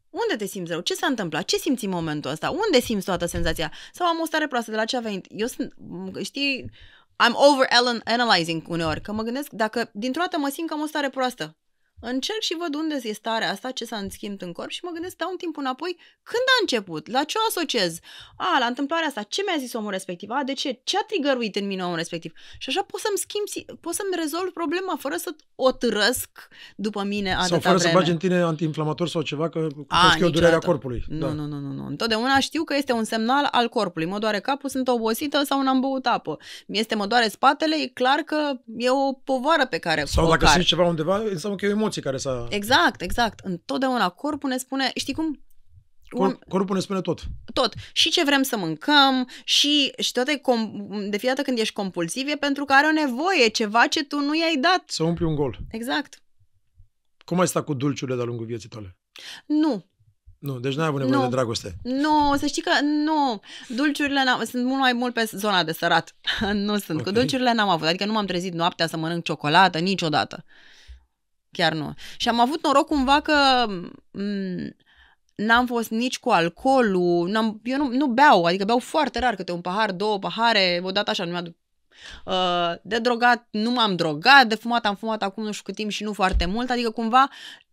Unde te simți rău? Ce s-a întâmplat? Ce simți în momentul ăsta? Unde simți toată senzația? Sau am o stare proastă, de la ce a venit? Eu sunt, m- știi, I'm over analyzing uneori, că mă gândesc, dacă dintr-o dată mă simt că am o stare proastă, încerc și văd unde e starea asta, ce s-a schimbat în corp și mă gândesc, dau un timp înapoi, când a început? La ce o asociez? A, la întâmplarea asta, ce mi-a zis omul respectiv? A, de ce? Ce a trigăruit în mine omul respectiv? Și așa pot să-mi schimb, si- pot să-mi rezolv problema fără să o târăsc după mine atâta Sau fără vreme. să bagi în tine antiinflamator sau ceva, că A, cunosc eu durerea niciodată. corpului. Nu, da. nu, nu, nu, nu. Întotdeauna știu că este un semnal al corpului. Mă doare capul, sunt obosită sau n-am băut apă. Mi este mă doare spatele, e clar că e o povară pe care Sau o dacă car. simți ceva undeva, înseamnă că e o emoție care s-a... Exact, exact. Întotdeauna corpul ne spune, știi cum? Corp, corpul ne spune tot. tot. Și ce vrem să mâncăm și, și toate, com- de fiecare dată când ești compulsiv e pentru că are o nevoie, ceva ce tu nu i-ai dat. Să umpli un gol. Exact. Cum ai stat cu dulciurile de-a lungul vieții tale? Nu, Nu, deci n-ai avut nevoie Nu. de dragoste. Nu, să știi că nu. Dulciurile n-am, sunt mult mai mult pe zona de sărat. nu sunt. Ok. Cu dulciurile n-am avut. Adică nu m-am trezit noaptea să mănânc ciocolată niciodată. Chiar nu. Și am avut noroc cumva că m- n-am fost nici cu alcoolul. N-am, eu nu, nu beau, adică beau foarte rar, câte un pahar, două pahare, odată așa, nu mi-aduc Uh, de drogat nu m-am drogat, de fumat am fumat acum nu știu cât timp și nu foarte mult, adică cumva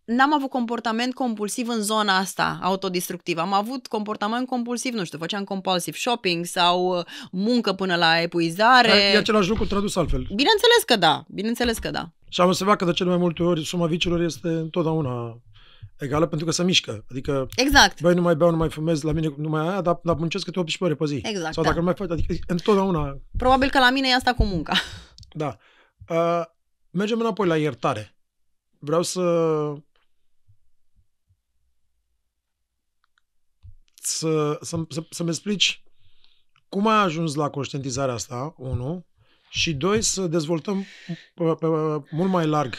n-am avut comportament compulsiv în zona asta autodistructivă. Am avut comportament compulsiv, nu știu, făceam compulsive shopping sau uh, muncă până la epuizare. Dar E același lucru tradus altfel. Bineînțeles că da, bineînțeles că da. Și am observat că de cele mai multe ori suma vicilor este întotdeauna egală pentru că se mișcă. Adică, Exact. băi, nu mai beau, nu mai fumez, la mine nu mai aia, dar, dar muncesc câte 18 ore pe zi. Exact, Sau da. dacă nu mai faci, adică întotdeauna, Probabil că la mine e asta cu munca. da. Uh, mergem înapoi la iertare. Vreau să să, să, să, să-mi explici cum ai ajuns la conștientizarea asta, unu, și doi, să dezvoltăm pe, pe, mult mai larg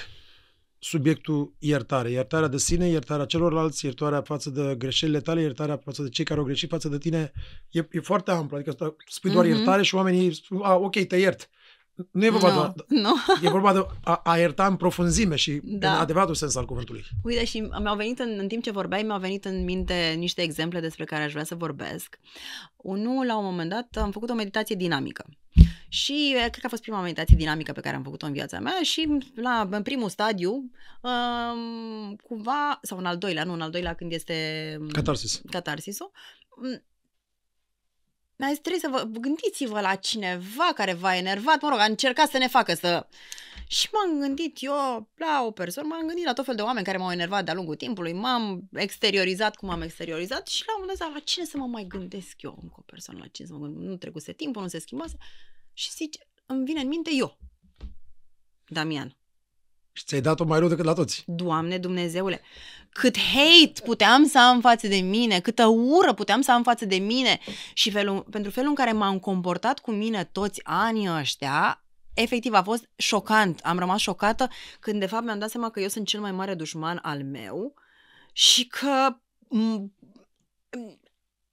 subiectul iertare. Iertarea de sine, iertarea celorlalți, iertarea față de greșelile tale, iertarea față de cei care au greșit față de tine. E, e foarte amplu. Adică asta- spui doar Mhm. iertare și oamenii spun, a, ok, te iert. Nu e vorba, nu, doar, nu. e vorba de a, a ierta în profunzime și Da. în adevăratul sens al cuvântului. Uite, și mi-au venit în, în timp ce vorbeai, mi-au venit în minte niște exemple despre care aș vrea să vorbesc. Unul, la un moment dat, am făcut o meditație dinamică. Și eh, cred că a fost prima meditație dinamică pe care am făcut-o în viața mea și la, în primul stadiu, um, cumva, sau în al doilea, nu, în al doilea când este mm, Catarsis. catarsisul, m, mi-a zis, trebuie să vă gândiți-vă la cineva care v-a enervat, mă rog, a încercat să ne facă să... Și m-am gândit eu la o persoană, m-am gândit la tot fel de oameni care m-au enervat de-a lungul timpului, m-am exteriorizat cum am exteriorizat și la un moment dat, la cine să mă mai gândesc eu încă o persoană, la cine să mă gândesc, nu trecuse timpul, nu se schimbase și zice, îmi vine în minte eu, Damian. Și ți-ai dat-o mai rău decât la toți. Doamne Dumnezeule, cât hate puteam să am față de mine, câtă ură puteam să am față de mine și felul, pentru felul în care m-am comportat cu mine toți anii ăștia, efectiv a fost șocant. Am rămas șocată când de fapt mi-am dat seama că eu sunt cel mai mare dușman al meu și că m-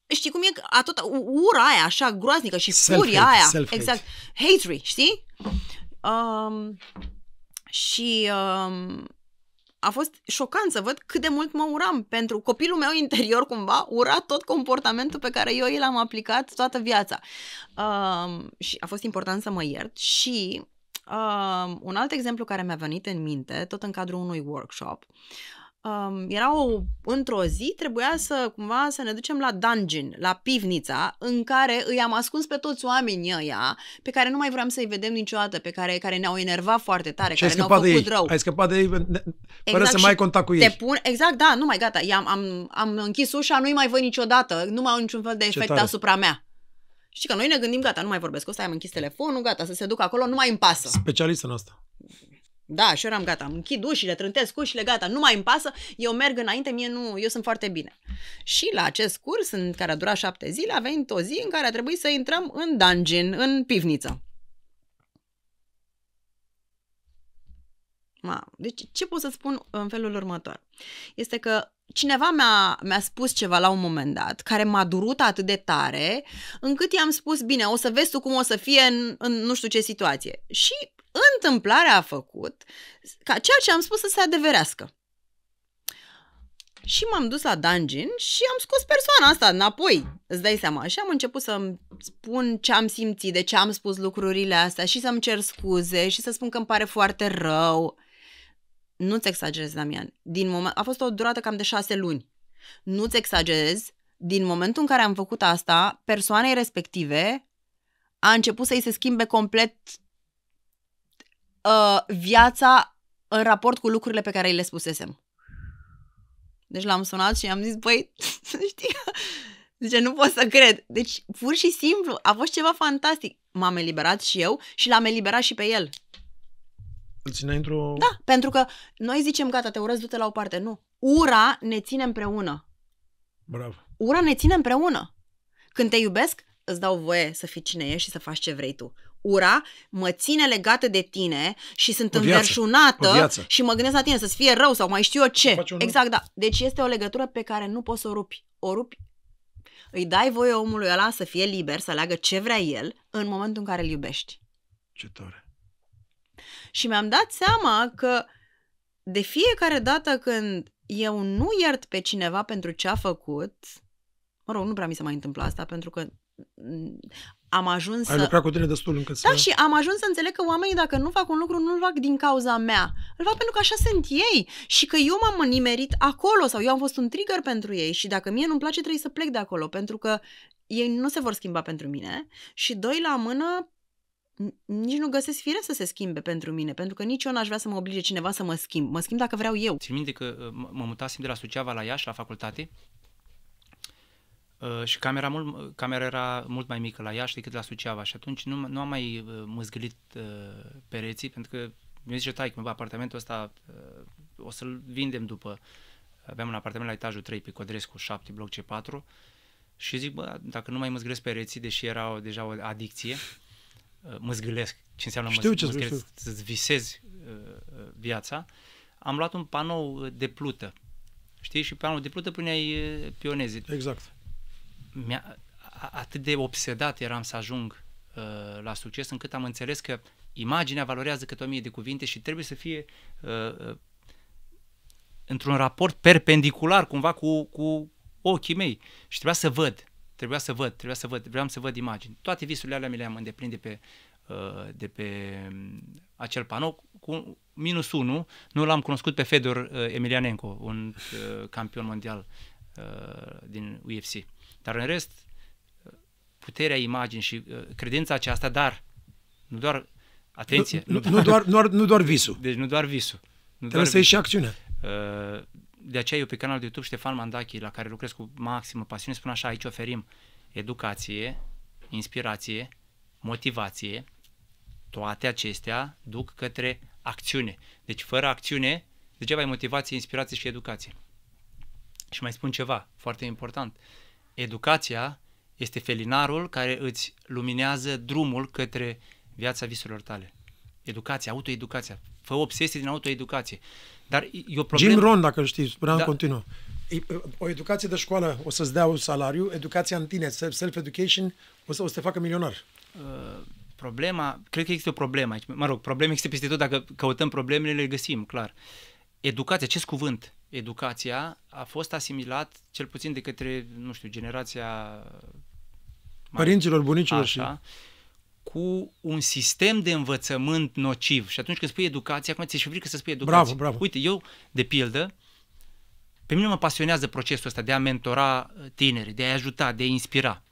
știi cum e a tot ura aia așa groaznică și Self-hate, furia aia. self-hate. Exact. Hatred, știi? Um, și um, a fost șocant să văd cât de mult mă uram pentru copilul meu interior cumva ura tot comportamentul pe care eu l-am aplicat toată viața. Um, și a fost important să mă iert și um, un alt exemplu care mi-a venit în minte, tot în cadrul unui workshop, um, era o, într-o zi, trebuia să cumva să ne ducem la dungeon, la pivnița, în care îi am ascuns pe toți oamenii ăia, pe care nu mai vreau să-i vedem niciodată, pe care, care ne-au enervat foarte tare, Și ai care ne-au scăpat de făcut ei. rău. Ai scăpat de ei ne- fără Exact, să și mai ai contact cu Te ei. pun, exact, da, nu mai gata, I-am, am, am închis ușa, nu-i mai văd niciodată, nu mai au niciun fel de efect tare. asupra mea. Știi că noi ne gândim, gata, nu mai vorbesc cu ăsta, am închis telefonul, gata, să se ducă acolo, nu mai îmi pasă. Specialist în asta. Da, și eu eram gata, îmi închid ușile, trântesc ușile, gata, nu mai îmi pasă, eu merg înainte, mie nu, eu sunt foarte bine. Și la acest curs, în care a durat șapte zile, a venit o zi în care a trebuit să intrăm în dungeon, în pivniță. Ma, deci ce pot să spun în felul următor? Este că cineva mi-a, mi-a spus ceva la un moment dat, care m-a durut atât de tare, încât i-am spus, bine, o să vezi tu cum o să fie în, în nu știu ce situație. Și întâmplarea a făcut ca ceea ce am spus să se adeverească. Și m-am dus la dungeon și am scos persoana asta înapoi, îți dai seama. Și am început să-mi spun ce am simțit, de ce am spus lucrurile astea și să-mi cer scuze și să spun că îmi pare foarte rău. Nu-ți exagerez, Damian. Din moment... A fost o durată cam de șase luni. Nu-ți exagerez. Din momentul în care am făcut asta, persoanei respective a început să-i se schimbe complet uh, viața în raport cu lucrurile pe care îi le spusesem. Deci l-am sunat și i-am zis, băi, știi, zice, nu pot să cred. Deci, pur și simplu, a fost ceva fantastic. M-am eliberat și eu și l-am eliberat și pe el. Îl țineai într-o... Da, pentru că noi zicem, gata, te urăți, du-te la o parte. Nu. Ura ne ține împreună. Bravo. Ura ne ține împreună. Când te iubesc, îți dau voie să fii cine ești și să faci ce vrei tu. Ura mă ține legată de tine și sunt O viață. O înverșunată viață. și mă gândesc la tine să-ți fie rău sau mai știu eu ce. faci un- Exact, da. Deci este o legătură pe care nu poți să o rupi. O rupi îi dai voie omului ăla să fie liber, să aleagă ce vrea el în momentul în care îl iubești. Ce tare. Și mi-am dat seama că de fiecare dată când eu nu iert pe cineva pentru ce a făcut, mă rog, nu prea mi se mai întâmplă asta, pentru că mm, am ajuns Ai să... lucrat cu tine destul încât să... Da, și am ajuns să înțeleg că oamenii, dacă nu fac un lucru, nu-l fac din cauza mea. Îl fac pentru că așa sunt ei și că eu m-am nimerit acolo sau eu am fost un trigger pentru ei și dacă mie nu-mi place, trebuie să plec de acolo, pentru că ei nu se vor schimba pentru mine și doi la mână n- nici nu găsesc fire să se schimbe pentru mine, pentru că nici eu n-aș vrea să mă oblige cineva să mă schimb. Mă schimb dacă vreau eu. Țin minte că uh, m- mă mutasem de la Suceava la Iași, la facultate, uh, și camera, mult, camera era mult mai mică la Iași decât la Suceava și atunci nu, nu am mai uh, măzgălit uh, pereții, pentru că mi-a zice taică, bă, apartamentul ăsta uh, o să-l vindem după. Aveam un apartament la etajul 3 pe Codrescu 7, bloc C4 și zic, bă, dacă nu mai măzgălesc pereții, deși era o, deja o adicție, uh, măzgălesc, ce înseamnă Știu ce măzgălesc, spui, să-ți visezi uh, uh, viața, am luat un panou uh, de plută. Știi? Și pe panoul de plută puneai uh, pioneze. Exact. Mi-a, a- atât de obsedat eram să ajung uh, la succes încât am înțeles că imaginea valorează câte o mie de cuvinte și trebuie să fie uh, uh, într-un raport perpendicular cumva cu, cu ochii mei și trebuia să văd, trebuia să văd, trebuia să văd, vreau să văd imagini. Toate visurile alea mi le-am îndeplinit de pe, uh, de pe um, acel panou cu minus 1, nu l-am cunoscut pe Fedor uh, Emelianenko, un uh, campion mondial uh, din UFC. Dar în rest, uh, puterea imaginii și uh, credința aceasta, dar nu doar, atenție, Nu, nu, doar, nu, doar, nu doar visul. deci nu doar visul. Nu Trebuie să ieși și acțiunea. Uh, De aceea eu pe canalul de YouTube Ștefan Mandachi, la care lucrez cu maximă pasiune, spun așa, aici oferim educație, inspirație, motivație, toate acestea duc către acțiune. Deci fără acțiune, degeaba ai motivație, inspirație și educație. Și mai spun ceva foarte important. Educația este felinarul care îți luminează drumul către viața visurilor tale. Educația, autoeducația. Fă obsesie din autoeducație. Dar e o problemă... Jim Rohn, dacă știi, spunea în Da. continuu. E- O educație de școală o să-ți dea un salariu, educația în tine, self-education, o să, o să te facă milionar. Uh, problema, cred că există o problemă aici. Mă rog, probleme există peste tot, dacă căutăm problemele, le găsim, clar. Educația, acest cuvânt, educația, a fost asimilat, cel puțin de către, nu știu, generația... mai- Părinților, bunicilor și... Așa, cu un sistem de învățământ nociv. Și atunci când spui educație, acum ți-e și frică să spui educație. Bravo, bravo. Uite, eu, de pildă, pe mine mă pasionează procesul ăsta de a mentora uh, tineri, de a-i ajuta, de a-i inspira.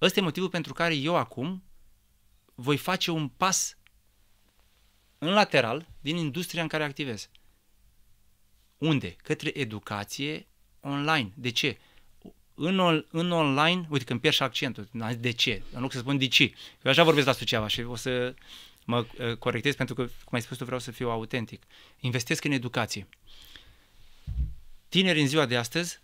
Ăsta e motivul pentru care eu acum voi face un pas în lateral din industria în care activez. Unde? Către educație online. De ce? În, on, în online, uite că îmi pierd și accentul, Na, de ce? În loc să spun de ce. Eu așa vorbesc la Suceava și o să mă uh, corectez pentru că, cum ai spus tu, vreau să fiu autentic. Investesc în educație. Tineri în ziua de astăzi,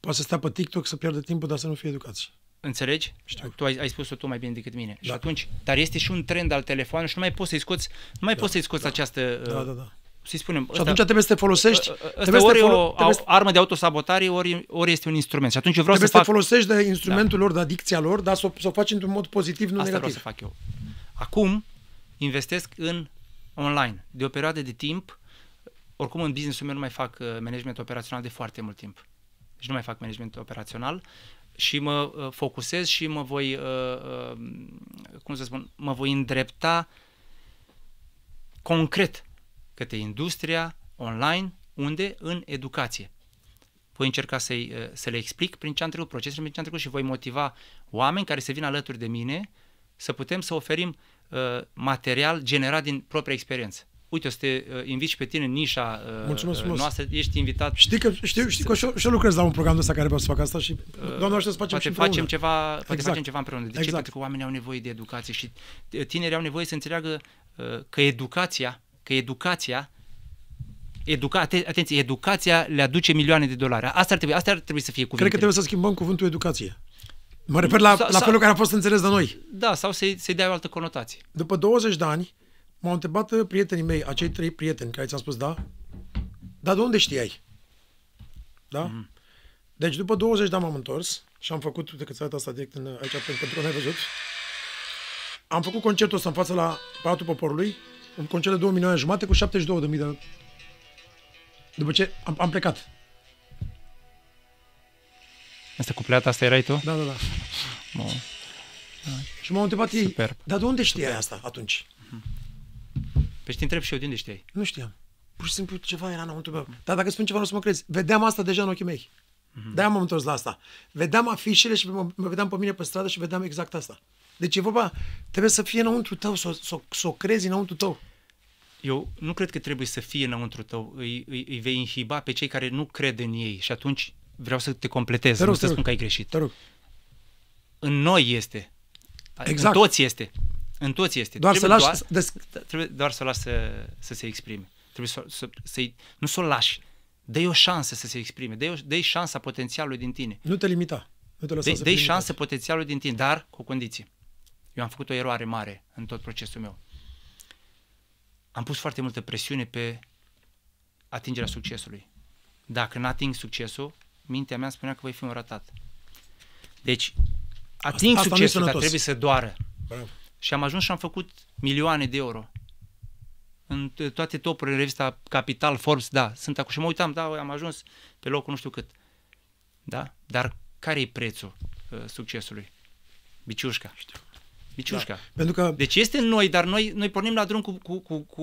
Poate să stea pe TikTok să pierdă timpul, dar să nu fie educație. Înțelegi? Știu. Tu ai, ai spus-o tu mai bine decât mine. Și Da. atunci, dar este și un trend al telefonului și nu mai poți să-i scoți, nu mai Da, poți să-i scoți această Da, uh, da, da. Să-i spunem... Și atunci trebuie să te folosești, Asta trebuie să ori te e folo- o trebuie să- armă de autosabotare, ori, ori este un instrument. Și atunci eu vreau trebuie să, să te fac... folosești de instrumentul lor, de adicția lor, dar să o, să o faci într-un mod pozitiv, nu Asta vreau negativ. să fac eu. Acum investesc în online. De o perioadă de timp, oricum în business-ul meu nu mai fac uh, management operațional de foarte mult timp. Deci nu mai fac management operațional și mă uh, focusez și mă voi, uh, uh, cum să spun, mă voi îndrepta concret către industria online, unde? În educație. Voi încerca să-i, uh, să le explic prin ce am trecut, procesele prin ce am trecut și voi motiva oameni care să vină alături de mine să putem să oferim uh, material generat din propria experiență. Uite, o să te uh, invit și pe tine în nișa uh, Mulțumesc uh, frumos. noastră, ești invitat. Știi că, știu, știi că și eu, și eu lucrez la un program de ăsta care vreau să fac asta și doamna ajută să facem poate și împreună. facem ceva, poate Exact. facem ceva împreună. De ce? Exact. Pentru că oamenii au nevoie de educație și uh, tinerii au nevoie să înțeleagă uh, că educația, că educația Educa, aten- atenție, educația le aduce milioane de dolari. Asta ar trebui, asta ar trebui să fie Cred că cuvintele. trebuie să schimbăm cuvântul educație. Mă refer la, Sau- la sau- felul care a fost înțeles de noi. Da, sau să-i, să-i dea o altă conotație. După 20 de ani, m-au întrebat uh, prietenii mei, acei trei prieteni care ți-am spus da, dar de unde știai? Da? Mhm. Mm-hmm. Deci după 20 de ani m-am întors și am făcut, uite că ți-a asta direct în, aici pentru că n-ai văzut, am făcut concertul ăsta în față la Palatul Poporului, un concert de 2 milioane jumate cu 72 de mii de... După ce am, am plecat. Asta cupleata, asta erai tu? Da, da, da. Bun. Și m-au întrebat ei, Superb. dar de unde știai asta atunci? Pe te întreb și eu de unde știai. Nu știam. Pur și simplu ceva era înăuntru meu. Dar dacă spun ceva, nu o să mă crezi. Vedeam asta deja în ochii mei. Mhm. De-aia m-am întors la asta. Vedeam afișele și mă, mă vedeam pe mine pe stradă și vedeam exact asta. Deci e vorba, trebuie să fie înăuntru tău, să, o- să, o- să o crezi înăuntru tău. Eu nu cred că trebuie să fie înăuntru tău. Îi, îi, îi vei inhiba pe cei care nu cred în ei și atunci vreau să te completez, Te rog, nu te să rog. spun că ai greșit. Te rog. În noi este. Exact. În toți este. În toți este. Doar să Trebuie lași... doar, Des... trebuie doar să o lași să, să se exprime. Trebuie să, să, să nu să o lași. Dă-i o șansă să se exprime. Dă-i, o, dă-i șansa potențialului din tine. Nu te limita. Nu te lăsa Dă-i, să dă-i fii limitat. șansă potențialului din tine, dar cu o condiție. Eu am făcut o eroare mare în tot procesul meu. Am pus foarte multă presiune pe atingerea succesului. Dacă nu ating succesul, mintea mea spunea că voi fi un ratat. Deci, ating asta nu e succesul, dar sănătos. trebuie să doară. Bravo. Și am ajuns și am făcut milioane de euro. În t- toate topurile, în revista Capital, Forbes, da, sunt acum. Și mă uitam, da, am ajuns pe locul nu știu cât. Da? Dar care e prețul uh, succesului? Biciușca. Biciușca. Da. Pentru că Deci este în noi, dar noi, noi pornim la drum cu, cu, cu, cu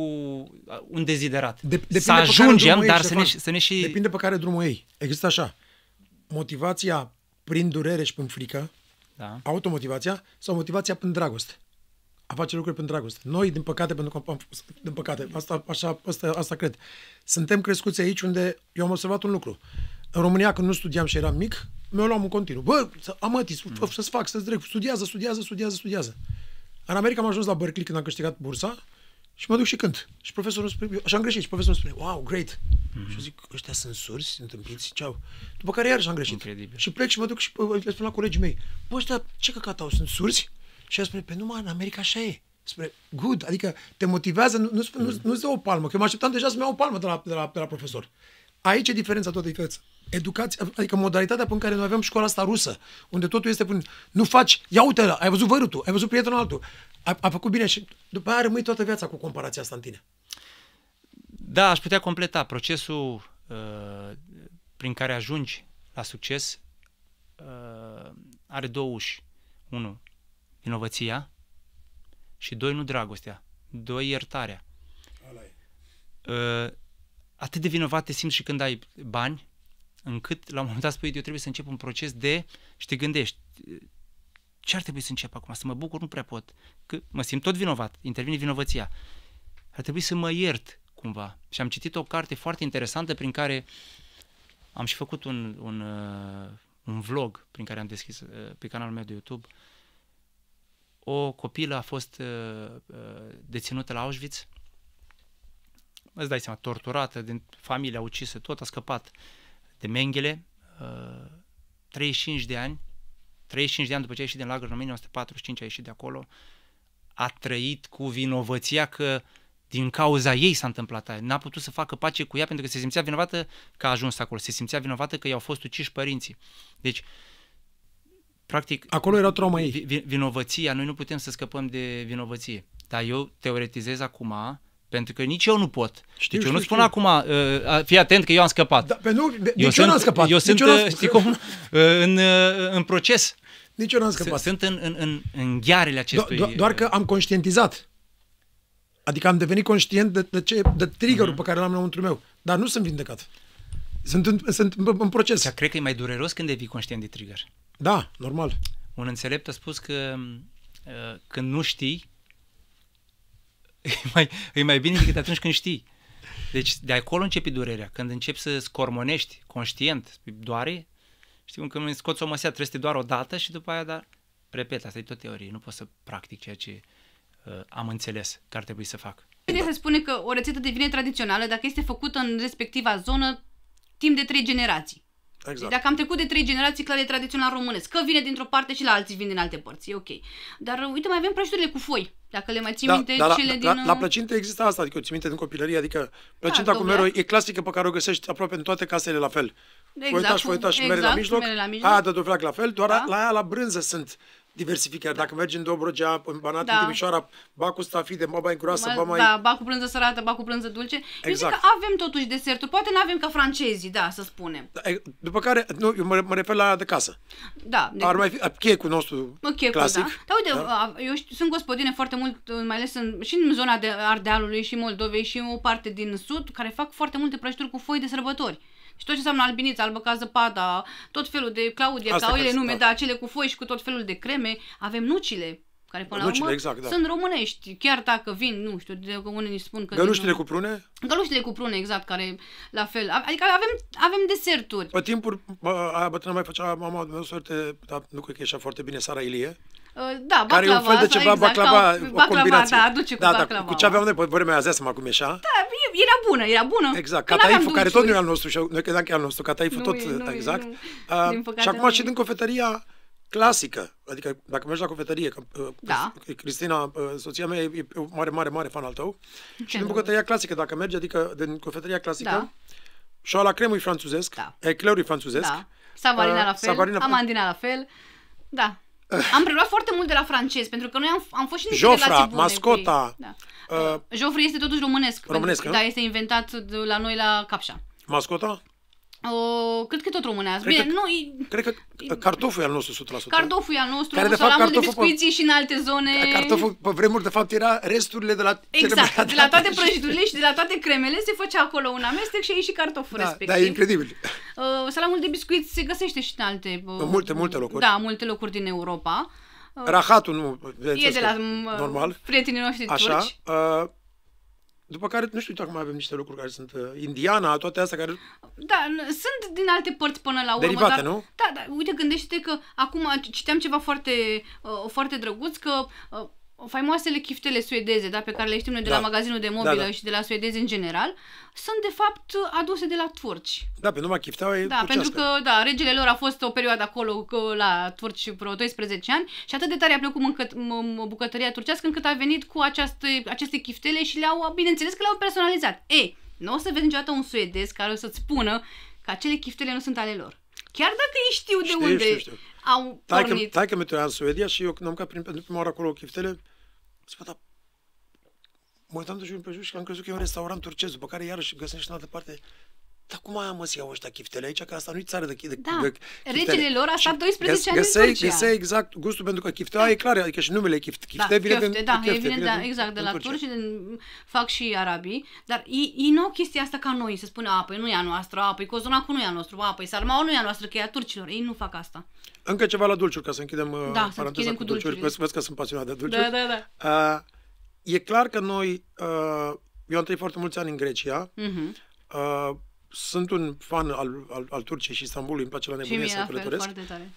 un deziderat. De- depinde să pe care ajungem, drumul dar ești, să ne, Ștefan. să ne și... Depinde pe care drumul ei. Există așa. Motivația prin durere și prin frică, Da. automotivația, sau motivația prin dragoste. A face lucruri prin dragoste. Noi, din păcate, pentru că am, din păcate, asta, așa, asta, asta cred, suntem crescuți aici unde eu am observat un lucru. În România, când nu studiam și eram mic, mi-o luam în continuu. Bă, să- amăti, mm. să-ți fac, să-ți drept, studiază, studiază, studiază, studiază. În America am ajuns la Berkeley când am câștigat bursa și mă duc și cânt. Și profesorul spune, eu, așa am greșit, și profesorul spune, wow, great. Mm-hmm. Și eu zic, ăștia sunt surzi, întâmpiți, ceau. După care iarăși am greșit. Incredibil. Și plec și mă duc și uh, le spun la colegii mei, bă, ăștia ce căcat au, sunt surzi? Și el spune, pe numai în America așa e. Spune, good, adică te motivează, nu, nu, nu, nu-ți dă o palmă, că eu mă așteptam deja să-mi iau o palmă de la, de la, de la profesor. Aici e diferența, toată diferența. Educația, adică modalitatea pe care noi avem școala asta rusă, unde totul este până, nu faci, ia uite la, ai văzut vărutul, ai văzut prietenul altul, a, a făcut bine și după aia rămâi toată viața cu comparația asta în tine. Da, aș putea completa. Procesul uh, prin care ajungi la succes uh, are două uși. Unu, vinovăția și doi, nu dragostea. Doi, iertarea. Uh, atât de vinovat te simți și când ai bani, încât la un moment dat spui, eu trebuie să încep un proces de și te gândești, ce ar trebui să încep acum? Să mă bucur? Nu prea pot. Că mă simt tot vinovat, intervine vinovăția. Ar trebui să mă iert cumva. Și am citit o carte foarte interesantă prin care am și făcut un, un, uh, un vlog prin care am deschis uh, pe canalul meu de YouTube. O copilă a fost uh, uh, deținută la Auschwitz, îți dai seama, torturată, din familia ucisă, tot a scăpat de Mengele, uh, 35 de ani, 35 de ani după ce a ieșit din lagăr în 1945, a ieșit de acolo, a trăit cu vinovăția că din cauza ei s-a întâmplat aia. N-a putut să facă pace cu ea pentru că se simțea vinovată că a ajuns acolo. Se simțea vinovată că i-au fost uciși părinții. Deci, practic... Acolo era trauma ei. vi- vi- Vinovăția, noi nu putem să scăpăm de vinovăție. Dar eu teoretizez acum, pentru că nici eu nu pot. Știu, deci eu nu știu, spun știu. acum, uh, fii atent că eu am scăpat. Da, pe nu, de, eu nici sunt, eu n-am scăpat. Eu nici sunt, eu n-am uh, știi cum, uh, în, uh, în proces. Nici eu n-am S- scăpat. Sunt în, în, în, în ghearele Do- acestui... do- doar că am conștientizat. Adică am devenit conștient de, de, ce, de triggerul Mhm. pe care l-am înăuntru meu. Dar nu sunt vindecat. Sunt în, sunt în, în proces. Dar cred că e mai dureros când devii conștient de trigger. Da, normal. Un înțelept a spus că uh, când nu știi, e mai, e mai bine decât atunci când știi. Deci de acolo începe durerea. Când începi să scormonești conștient, doare, știi cum când îmi scoți o măsea, trebuie să te doar o dată și după aia, dar, repet, asta e tot teorie, nu pot să practic ceea ce uh, am înțeles că ar trebui să fac. Bine se spune că o rețetă devine tradițională dacă este făcută în respectiva zonă timp de trei generații. Exact. Deci dacă am trecut de trei generații, clar e tradițional românesc. Că vine dintr-o parte și la alții vin din alte părți, e ok. Dar uite, mai avem prăjiturile cu foi. Dacă le mai ții minte, dar cele la, din... la, la plăcinte există asta, adică o ții minte din copilărie, adică plăcinta cu dobler. mero e clasică pe care o găsești aproape în toate casele la fel. Exact, foitaș, cu- foitaș și mere la exact, mijloc, mere la mijloc. aia de dovleac la fel, doar Da. la aia la brânză sunt diversificări. Dacă mergi în Dobrogea, în Banat, Da. în Timișoara, ba cu stafide, ba mai groasă, ba mai... Da, ba cu prânză sărată, ba cu prânză dulce. Eu zic Exact. că avem totuși deserturi. Poate nu avem ca francezii, da, să spunem. Da, e- După care, nu, eu mă, mă refer la aia de casă. Da. de- Ar mai fi checul nostru Ok, clasic. Da. Dar uite, da? eu știu, sunt gospodine foarte mult, mai ales în, și în zona de Ardealului și Moldovei și o parte din sud, care fac foarte multe prăjituri cu foi de sărbători. Și tot ce înseamnă albinița, albăca zăpada, tot felul de Claudia, Asta ca care ele sunt, nume, da. da, cele cu foi și cu tot felul de creme. Avem nucile, care până la Nucile, urmă exact, da. sunt românești, chiar dacă vin, nu știu, de că unii spun că... Găluștile din, cu prune, Găluștile cu prune, exact, care la fel. Adică avem, avem deserturi. pe timpuri, bă, aia bătrână mai făcea mama de meu sorte, dar nu cred că ieșea foarte bine, Sara Ilie. Uh, Da, Care e un baclava, fel de ceva, exact, baclava, ca o baclava, combinație. da, aduce cu da, baclava. Da, cu ce aveam noi pe vremea aia, zi seama cum ieșea. Da, e- era bună, era bună. Exact, Că n-aveam cataiful, care tot nu e dulciuri. al nostru, și noi credeam că e al nostru, cataiful Nu tot, e, nu e, exact. nu. Uh, Din păcate și acum nu și e. din cofetăria clasică, adică dacă mergi la cofetărie, că, uh, Da. Cristina, uh, soția mea, e, e o mare, mare, mare fan al tău, și din drăguț. bucătăria clasică, dacă mergi, adică din cofetăria clasică, Da. șoa la cremă e franțuzesc, Da. eclerul e franțuzesc, Da. Savarina Uh, la fel, savarina- amandina la fel. Da. Am preluat foarte mult de la francez, pentru că noi am, am fost și în niște Jofra, relații bune mascota, Cu ei. uh, Da. Joffre este totuși românesc. Românesc, pentru, nu? Da, este inventat de la noi la Capșa. mascota, O, cred că e tot românească. Cred Bine, că- nu, e, cred că uh, cartoful e al nostru 100%. cartoful e al nostru, Care, de fapt, salamul de cartoful pe- biscuiții și în alte zone. Cartoful, pe vremuri, de fapt, era resturile de la Exact, celebrate- de la toate prăjiturile și de la toate cremele se făcea acolo un amestec și ai și cartoful da, respectiv. da, e incredibil. Uh, salamul de biscuit se găsește și în alte... Uh, În multe, multe locuri. Da, multe locuri din Europa. Uh, Rahatul, nu, e de la că- uh, normal. prietenii noștri Așa. turci. Uh, după care, nu știu, dacă mai avem niște lucruri care sunt uh, Indiana, toate astea care... Da, n- sunt din alte părți până la urmă. Derivate, dar, nu? Da, da, uite, gândește că acum citeam ceva foarte, uh, foarte drăguț, că uh, faimoasele chiftele suedeze, da, pe care le știm noi de Da. la magazinul de mobilă Da, da. și de la suedezi în general, sunt de fapt aduse de la turci. Da, pe numai chifteaua e Da, pentru că, da, regele lor a fost o perioadă acolo că, la turci vreo 12 ani și atât de tare a plăcut mâncă, m- m- bucătăria turcească încât a venit cu această, aceste chiftele și le-au, bineînțeles că le-au personalizat. Ei, nu o să vezi niciodată un suedez care o să-ți spună că acele chiftele nu sunt ale lor. Chiar dacă ei știu de Știu, unde știu, știu. Au Tai că, pornit. tai că mi în Suedia și eu când am mâncat prin, pentru prima oară acolo chiftele, spă, da, mă uitam de jur împrejur și am crezut că e un restaurant turcesc, după care iarăși găsesc și în altă parte. Dar cum aia mă să iau ăștia chiftele aici? Că asta nu-i țară de, chi- de Da, de regele lor a Și stat 12 ani în găseai, Turcia. Găseai exact gustul, pentru că chifteaua e clar, adică și numele chift, Da, chifte vine chiofte, din da, chifte, evident, vine da, din- exact, de din la Turcia. turci, din, fac și arabii, dar ei, ei nu au chestia asta ca noi, să spună, a, păi nu e a noastră, a, păi cozonacul nu e a nostru, a, păi sarmaul nu e a noastră, că e a turcilor, ei nu fac asta. Încă ceva la dulciuri, ca să închidem uh, Da, să paranteza închidem cu cu dulciuri. dulciurile. Vezi, vezi că sunt pasionat de dulciuri. Da, da, da. Uh, e clar că noi, uh, eu am trăit foarte mulți ani în Grecia, Mhm. uh, sunt un fan al, al, al Turciei și Istanbulului, îmi place la Și nebunie mie să la fel, călătoresc. foarte tare.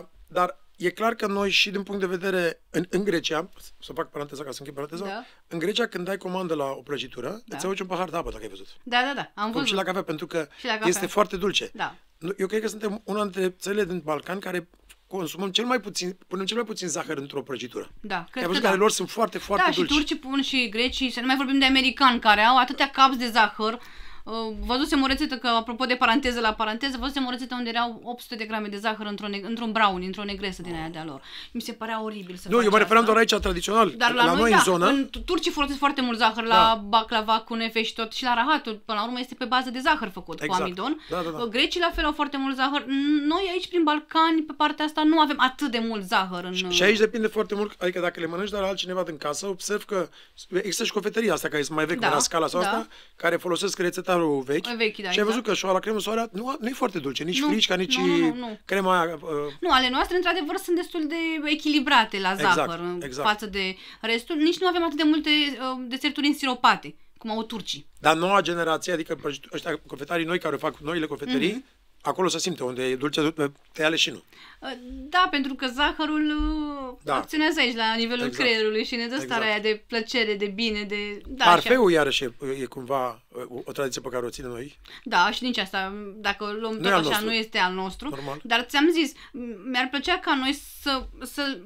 Uh, dar e clar că noi și din punct de vedere, în, în Grecia, să fac paranteza ca să închei paranteza, Da. în Grecia când dai comandă la o prăjitură, Da. îți aduce un pahar de apă, dacă ai văzut. Da, da, da, am Cum văzut. și la cafea, pentru că Și la cafea. este foarte dulce. Da. Nu, Eu cred că suntem una dintre țările din Balcan care consumăm cel mai puțin, punem cel mai puțin zahăr într-o prăjitură. Da, Ai cred că văzut da. că ale lor sunt foarte, foarte da, dulci. și turcii pun și grecii, să nu mai vorbim de americani care au atâtea capți de zahăr. Uh, Văzusem o rețetă, că apropo de paranteză la paranteză, văzusem o rețetă unde erau 800 de grame de zahăr într-un, ne- într-un brownie, într-o negresă din aia de-a lor. Mi se părea oribil să Nu, faci eu mă referam asta. doar aici tradițional. Dar la, noi, în da, zonă, în turcii folosesc foarte mult zahăr la Da. baclava, cunefe și tot. Și la rahatul, până la urmă, este pe bază de zahăr făcut, Exact. cu amidon. Da, da, da. Grecii la fel au foarte mult zahăr. Noi aici, prin Balcani, pe partea asta, nu avem atât de mult zahăr în... Și aici depinde foarte mult, adică dacă le mănânci de la altcineva din casă, observ că există și cofetăria asta care este mai vechi, Da, da, la scala sau da. asta, care folosesc rețetarul vechi. Vechi, da, și ai văzut exact. că șoala cremă soarea nu, nu e foarte dulce, nici Nu, frișca, nici nu, nu, nu, nu. crema aia. Uh, Nu, ale noastre, într-adevăr, sunt destul de echilibrate la Exact, zahăr în exact. față de restul. Nici nu avem atât de multe uh, deserturi însiropate, cum au turcii. dar noua generație, adică prăjitu- ăștia cofetarii noi care fac noile cofetării, Mhm. Acolo se simte, unde e dulce, te ale și nu. Uh, Da, pentru că zahărul uh, Da. acționează aici, la nivelul Exact. creierului și ne dă starea Exact. aia de plăcere, de bine, de... Da, Parfeul, iarăși, e, e cumva uh, o tradiție pe care o ținem noi. Da, și nici asta, dacă o luăm Nu tot e al așa, nostru. nu este al nostru. Normal. Dar ți-am zis, m- mi-ar plăcea ca noi să, să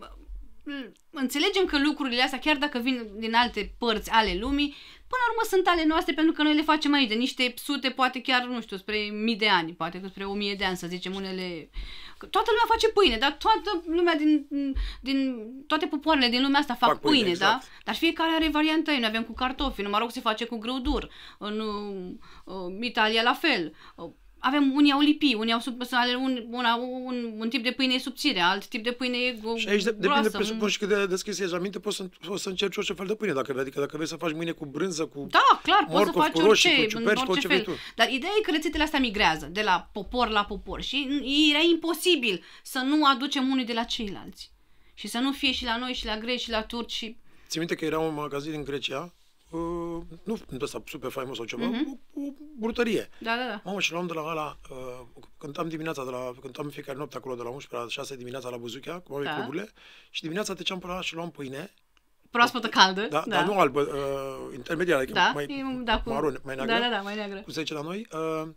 înțelegem că lucrurile astea, chiar dacă vin din alte părți ale lumii, până la urmă sunt ale noastre pentru că noi le facem aici, de niște sute, poate chiar, nu știu, spre mii de ani, poate că spre o mie de ani, să zicem, unele... că Toată lumea face pâine, dar toată lumea din, din toate popoarele din lumea asta fac, Fac pâine, pâine, exact. da? Dar fiecare are varianta ei. Noi avem cu cartofi, în Maroc se face cu grâu dur, în uh, uh, Italia la fel. Uh, avem, unii au lipi, unii au sub, ale un, una, un, un tip de pâine e subțire, alt tip de pâine e gu- Și aici de, depinde, groasă. presupun, și cât de deschis ești la minte, poți să, poți să încerci orice fel de pâine, dacă, vrei. adică dacă vrei să faci mâine cu brânză, cu... Da, clar, poți să morcov, faci cu roșii, orice, cu ciuperci, în cu orice orice fel. vrei tu. Dar ideea e că rețetele astea migrează de la popor la popor și era imposibil să nu aducem unii de la ceilalți. Și să nu fie și la noi, și la greci, și la turci, și... Ți minte că era un magazin în Grecia, uh, nu ăsta super faimos sau ceva, Mhm. o, o brutărie. Da, da, da. Mamă, și luam de la ăla, uh, cântam dimineața, de la, cântam în fiecare noapte acolo de la 11 la 6 dimineața la Buzuchea, cum au Da. cluburile, și dimineața treceam pe la și luam pâine, Proaspătă caldă. da, da. dar nu albă, uh, intermediar, adică Da, mai e, da, cu... maron, mai neagră, Da, da, da, mai neagră. cum se zice la noi, uh,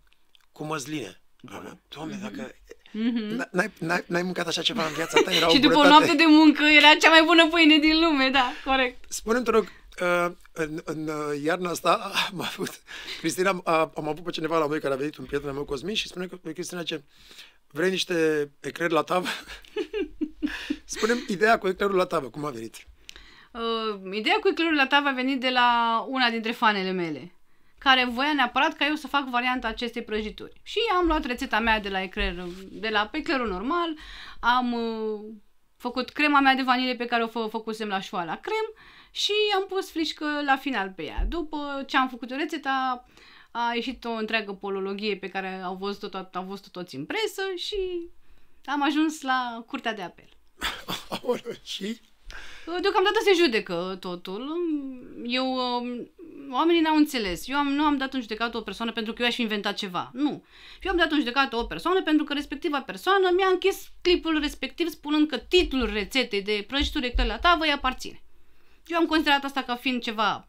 cu măsline. Da. Doamne, dacă... Mhm. N-ai, n-ai, n-ai mâncat așa ceva în viața ta? Era Și o după o bunătate. noapte de muncă era cea mai bună pâine din lume, da, corect. Spune-mi, te rog, uh, în, în uh, iarna asta am avut, Cristina, a, am avut pe cineva la noi care a venit, un prieten al meu, Cosmin, și spune că Cristina ce vrei niște ecleri la tavă? Spune-mi ideea cu eclerul la tavă, cum a venit? Uh, ideea cu eclerul la tavă a venit de la una dintre fanele mele, care voia neapărat ca eu să fac varianta acestei prăjituri. Și am luat rețeta mea de la ecler, de la eclerul normal, am uh, făcut crema mea de vanilie pe care o fă, făcusem la șoala crem și am pus flișcă la final pe ea. După ce am făcut rețeta, a ieșit o întreagă polologie pe care au văzut-o, tot, au văzut toți în presă și am ajuns la curtea de apel. Aoleu, și? Deocamdată se judecă totul. Eu, um, oamenii n-au înțeles. Eu am, nu am dat în judecată o persoană pentru că eu aș fi inventat ceva. Nu. Eu am dat în judecată o persoană pentru că respectiva persoană mi-a închis clipul respectiv spunând că titlul rețetei de prăjituri ecler la tavă îi aparține. Eu am considerat asta ca fiind ceva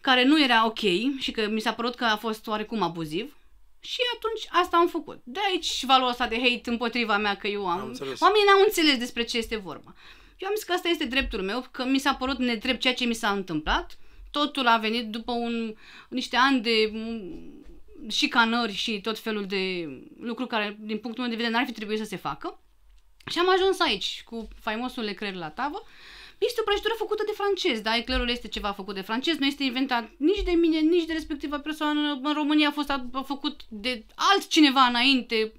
care nu era ok și că mi s-a părut că a fost oarecum abuziv. Și atunci asta am făcut. De aici valul ăsta de hate împotriva mea că eu am... Am înțeles. Oamenii n-au înțeles despre ce este vorba. Eu am zis că asta este dreptul meu, că mi s-a părut nedrept ceea ce mi s-a întâmplat. Totul a venit după un, niște ani de mm, șicanări și tot felul de lucruri care, din punctul meu de vedere, n-ar fi trebuit să se facă. Și am ajuns aici, cu faimosul ecler la tavă. Este o prăjitură făcută de francez, da? Eclerul este ceva făcut de francez, nu este inventat nici de mine, nici de respectiva persoană. În România a fost a, a făcut de altcineva înainte.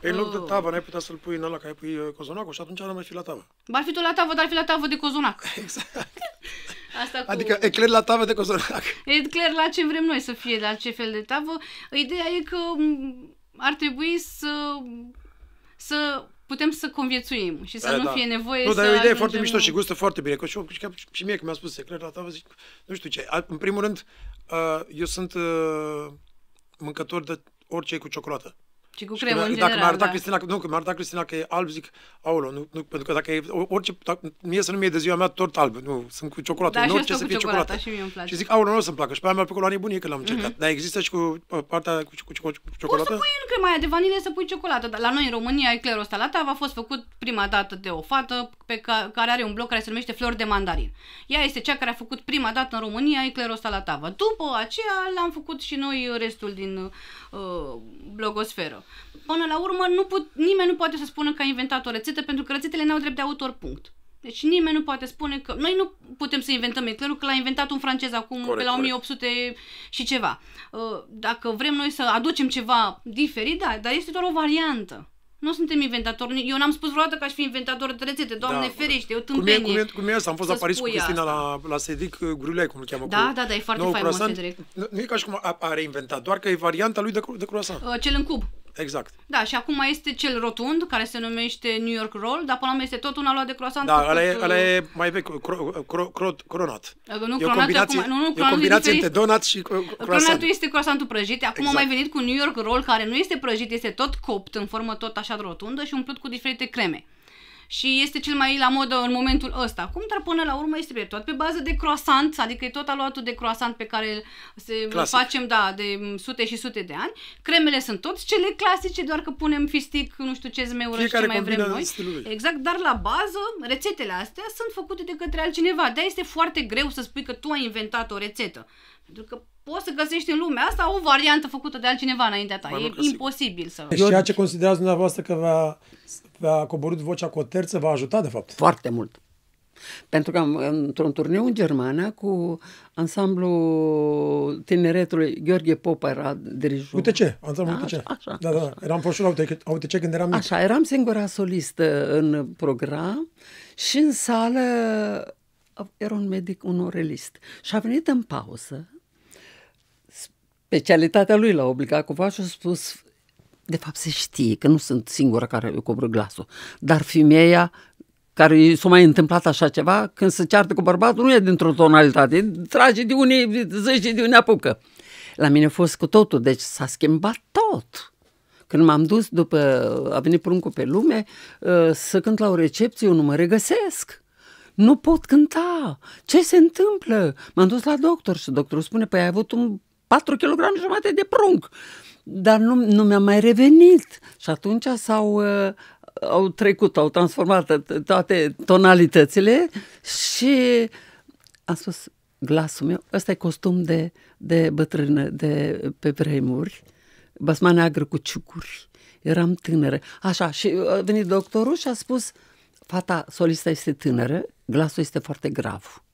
Pe în loc de Oh. tavă, n-ai putea să-l pui în ăla care pui uh, cozonacul și atunci n-ar mai fi la tavă. Ar fi tot la tavă, dar ar fi la tavă de cozonac. Exact. Asta cu... Adică ecler la tavă de cozonac. E clar la ce vrem noi să fie, la ce fel de tavă. Ideea e că m, ar trebui să, să putem să conviețuim și să Da, nu da. fie nevoie Nu, să dar e o idee ajungem... foarte mișto și gustă foarte bine. Că și, eu- și, chiar- și mie că mi-a spus ecler la tavă, zic, nu știu ce. A- În primul rând, uh, eu sunt uh, mâncător de orice e cu ciocolată. Și cu Și cremă, că în dacă mi-a general, arătat da. Cristina, nu, că mi-a arătat Cristina că e alb, zic, aolo, nu, nu, pentru că dacă e, orice, dacă, mie să nu mie de ziua mea tort alb, nu, sunt cu ciocolată, Da, nu și eu orice să stau cu fie ciocolata, ciocolată. și mie îmi place. Și zic, aolo, nu o să-mi placă. Și pe aia mi-a plăcut la nebunie că l-am încercat. Dar există și cu uh, partea cu, cu, cu, cu Poți să ciocolată? pui în crema aia de vanilie să pui ciocolată, dar la noi în România eclerul ăsta la tavă a fost făcut prima dată de o fată pe ca, care are un blog care se numește Flori de Mandarin. Ea este cea care a făcut prima dată în România eclerul ăsta la tavă. După aceea l-am făcut și noi restul din uh, blogosferă. Până la urmă, nu put, nimeni nu poate să spună că a inventat o rețetă pentru că rețetele n-au drept de autor, punct. Deci nimeni nu poate spune că... Noi nu putem să inventăm eclerul, că l-a inventat un francez acum Corect, pe la corect. 1800 și ceva. Uh, Dacă vrem noi să aducem ceva diferit, da, dar este doar o variantă. Nu suntem inventatori. Eu n-am spus vreodată că aș fi inventator de rețete. Doamne Da, ferește, eu Cum e, tâmpenie. cum e, cum e asta? Am fost să la Paris cu spui Cristina asta. la, la Cedric Grulei, cum îl cheamă. Da, cu da, da, e foarte nou faimos, croissant. Cedric. Nu, nu e ca și cum a, a reinventat, doar că e varianta lui de, cru- de croissant. Uh, Cel în cub. Exact. Da, și acum este cel rotund, care se numește New York Roll, dar până la urmă este tot una luat de croissant. Da, făcut, ăla e, uh, ăla e mai vechi, cro, cro, cro, cronat. uh, Nu, e o cronatul combinație, acum, nu, nu, e o cronatul combinație diferit. între donut și cro- croissant. Cronatul este croissantul prăjit, acum Exact. am mai venit cu New York Roll, care nu este prăjit, este tot copt în formă tot așa rotundă și umplut cu diferite creme. Și este cel mai la modă în momentul ăsta. Acum, dar până la urmă este pe tot pe bază de croissant, adică e tot aluatul de croissant pe care îl se Clasic. facem, da, de sute și sute de ani. Cremele sunt toți cele clasice, doar că punem fistic, nu știu ce zmeură și ce Fiecare mai vrem combină noi. stilul lui. Exact, dar la bază, rețetele astea sunt făcute de către altcineva. de este foarte greu să spui că tu ai inventat o rețetă. Pentru că poți să găsești în lumea asta o variantă făcută de altcineva înaintea ta. Mai E mult ca sigur. imposibil să... Deci ceea ce considerați dumneavoastră că v-a, v-a coborât vocea cu o terță, v-a ajutat, de fapt. Foarte mult. Pentru că am, într-un turneu în Germania cu ansamblul tineretului, Gheorghe Popa era dirijor. Uite ce, am înțeles, uite ce. Așa, așa, Da, da, da. Eram fost și la uite, uite ce când eram mic. Așa, eram singura solistă în program și în sală era un medic, un orelist. Și a venit în pauză, specialitatea lui l-a obligat cumva și a spus, de fapt se știe că nu sunt singura care îi cobră glasul, dar femeia care i s-a mai întâmplat așa ceva, când se ceartă cu bărbatul, nu e dintr-o tonalitate, trage de unii, zice de unii apucă. La mine a fost cu totul, deci s-a schimbat tot. Când m-am dus după, a venit pruncul pe lume, uh, să cânt la o recepție, eu nu mă regăsesc. Nu pot cânta. Ce se întâmplă? M-am dus la doctor și doctorul spune, păi ai avut un 4 kg jumate de prunc. Dar nu, nu mi-a mai revenit. Și atunci s-au, uh, au trecut, au transformat t- toate tonalitățile și am spus, glasul meu, ăsta e costum de, de bătrână, de pe vremuri, basma neagră cu ciucuri. Eram tânără. Așa, și a venit doctorul și a spus, fata solistă este tânără, glasul este foarte grav.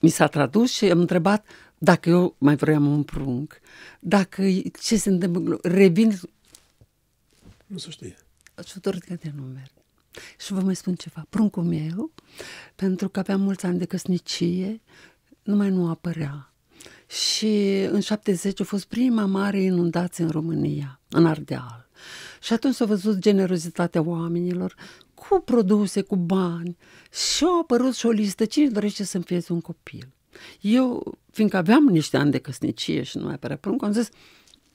Mi s-a tradus și am întrebat dacă eu mai vreau un prunc, dacă ce se întâmplă, revin Nu se știe. ajutor de numer. Și vă mai spun ceva. Pruncul meu, pentru că aveam mulți ani de căsnicie, numai nu apărea. Și în 70 a fost prima mare inundație în România, în Ardeal. Și atunci s-a văzut generozitatea oamenilor cu produse, cu bani și au apărut și o listă cine dorește să-mi fie un copil. Eu, fiindcă aveam niște ani de căsnicie și nu mai apărea pruncul, am zis,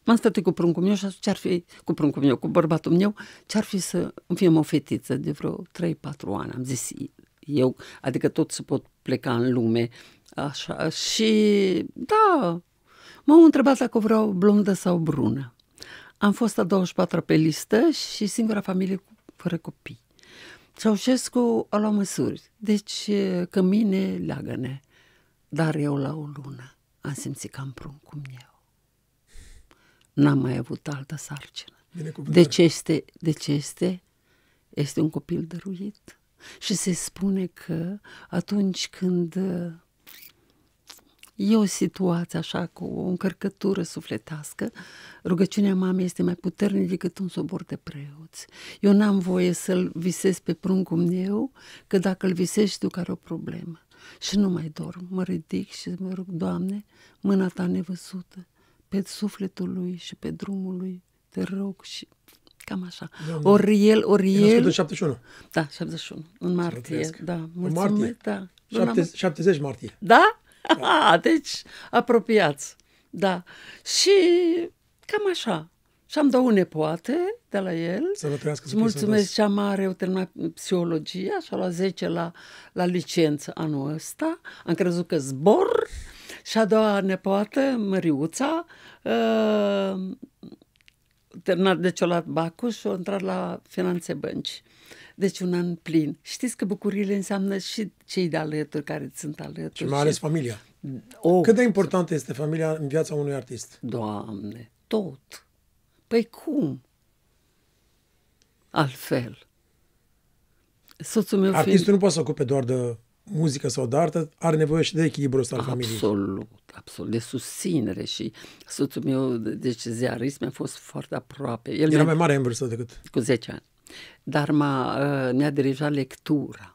M-am stătuit cu pruncul meu și ce-ar fi, cu pruncul meu, cu bărbatul meu, ce-ar fi să îmi fie o fetiță de vreo 3-4 ani. Am zis eu, adică tot să pot pleca în lume, așa, și da, m-au întrebat dacă vreau blondă sau brună. Am fost a 24-a pe listă și singura familie cu, fără copii. Ceaușescu a luat măsuri, deci cămine, leagăne, dar eu la o lună am simțit că am pruncul meu n-am mai avut altă sarcină. Binecuvântare. Deci este, deci este, este un copil dăruit. Și se spune că atunci când uh, e o situație așa cu o încărcătură sufletească, rugăciunea mamei este mai puternică decât un sobor de preoți. Eu n-am voie să-l visez pe pruncul meu, că dacă îl visez știu că are o problemă. Și nu mai dorm, mă ridic și mă rog, Doamne, mâna ta nevăzută, pe sufletul lui și pe drumul lui, te rog și cam așa. Doamne. Ori el, ori E născut el... în 71. Da, 71, în martie, trăiesc. da. În Mulțumesc, martie. da. Luna 70, 70 martie. da? da? deci apropiați. Da. Și cam așa. Și am două nepoate de la el. Să vă trăiască Și să fie mulțumesc, sănătos. cea mare, eu terminat psihologia și a luat 10 la, la licență anul ăsta. Am crezut că zbor. Și a doua nepoată, Măriuța, uh, terminat, deci a luat Bacul și a intrat la finanțe bănci. Deci un an plin. Știți că bucuriile înseamnă și cei de alături care îți sunt alături. Și mai ales familia. oh, Cât de importantă este familia în viața unui artist? Doamne, tot. Păi cum? Altfel. Soțul meu Artistul fiind... nu poate să ocupe doar de muzică sau de artă, are nevoie și de echilibru ăsta al familiei. Absolut, absolut, de susținere și soțul meu, deci ziarist, mi-a fost foarte aproape. El Era mi-a- mai mare în vârstă decât... cu 10 ani. Dar m-a, uh, mi-a dirijat lectura.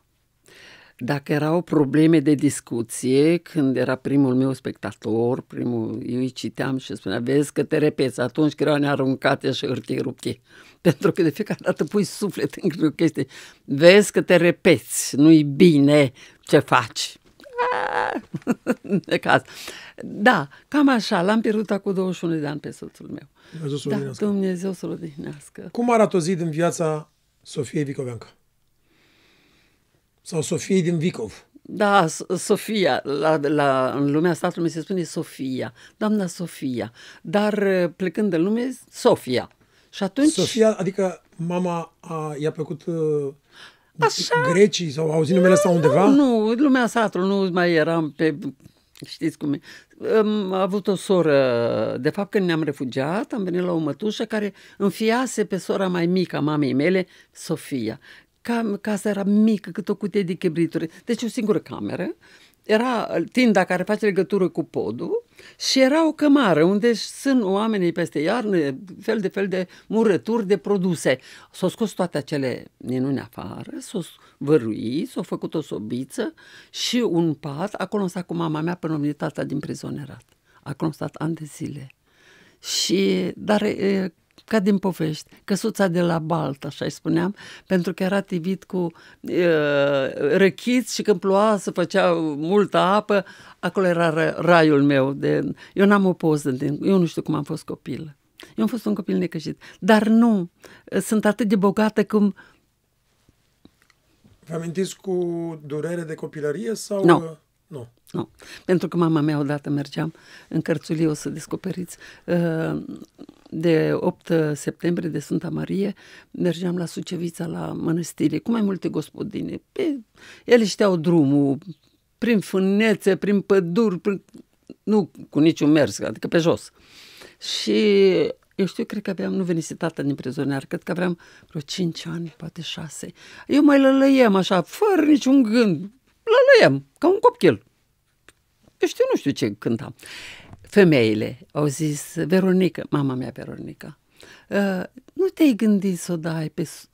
Dacă erau probleme de discuție, când era primul meu spectator, primul, eu îi citeam și spunea, vezi că te repeți atunci când erau nearuncate și hârtie ruptie. Pentru că de fiecare dată pui suflet în o chestie. Vezi că te repeți, nu-i bine ce faci. Ah, de caz. Da, cam așa, l-am pierdut acum 21 de ani pe soțul meu. Dumnezeu să-l Da, odihnească. Dumnezeu să-l odihnească. Cum arată o zi din viața Sofiei Vicoveanca? Sau Sofiei din Vicov? Da, S- Sofia, la, la, în lumea statului mi se spune Sofia, doamna Sofia, dar uh, plecând de lume, Sofia. Și atunci, Sofia, adică mama a, i-a plăcut uh, Așa. grecii sau au auzit numele ăsta undeva? nu, lumea satului nu mai eram pe, știți cum e. Am avut o soră, de fapt când ne-am refugiat, am venit la o mătușă care înfiase pe sora mai mică a mamei mele, Sofia. Cam, casa era mică, cât o cutie de chibrituri. Deci o singură cameră. Era tinda care face legătură cu podul și era o cămară unde sunt oamenii peste iarnă, fel de fel de murături de produse. S-au scos toate acele minuni afară, s-au văruit, s-au făcut o sobiță și un pat. Acolo am stat cu mama mea până a venit tata din prizonerat. Acolo am stat ani de zile. Și, dar e, ca din povești, căsuța de la Balta, așa îi spuneam, pentru că era tivit cu e, răchiți și când ploua să făcea multă apă, acolo era ra- raiul meu. De, eu n-am o poză, de, eu nu știu cum am fost copil. Eu am fost un copil necăjit. Dar nu, sunt atât de bogată cum... Vă amintiți cu durere de copilărie sau... Nu. Uh, Nu. Nu. Pentru că mama mea odată mergeam în Cărțulie, o să descoperiți, uh, de 8 septembrie de Sfânta Marie, mergeam la Sucevița, la mănăstire, cu mai multe gospodine. Pe, ele știau drumul, prin fânețe, prin păduri, prin, nu cu niciun mers, adică pe jos. Și eu știu, cred că aveam, nu venise tata din prizoner, cred că aveam vreo 5 ani, poate 6. Eu mai lălăiem așa, fără niciun gând, lălăiem, ca un copil. Eu știu, nu știu ce cântam. Femeile au zis, Veronica, mama mea Veronica, uh, nu te-ai gândit să o dai pe... S-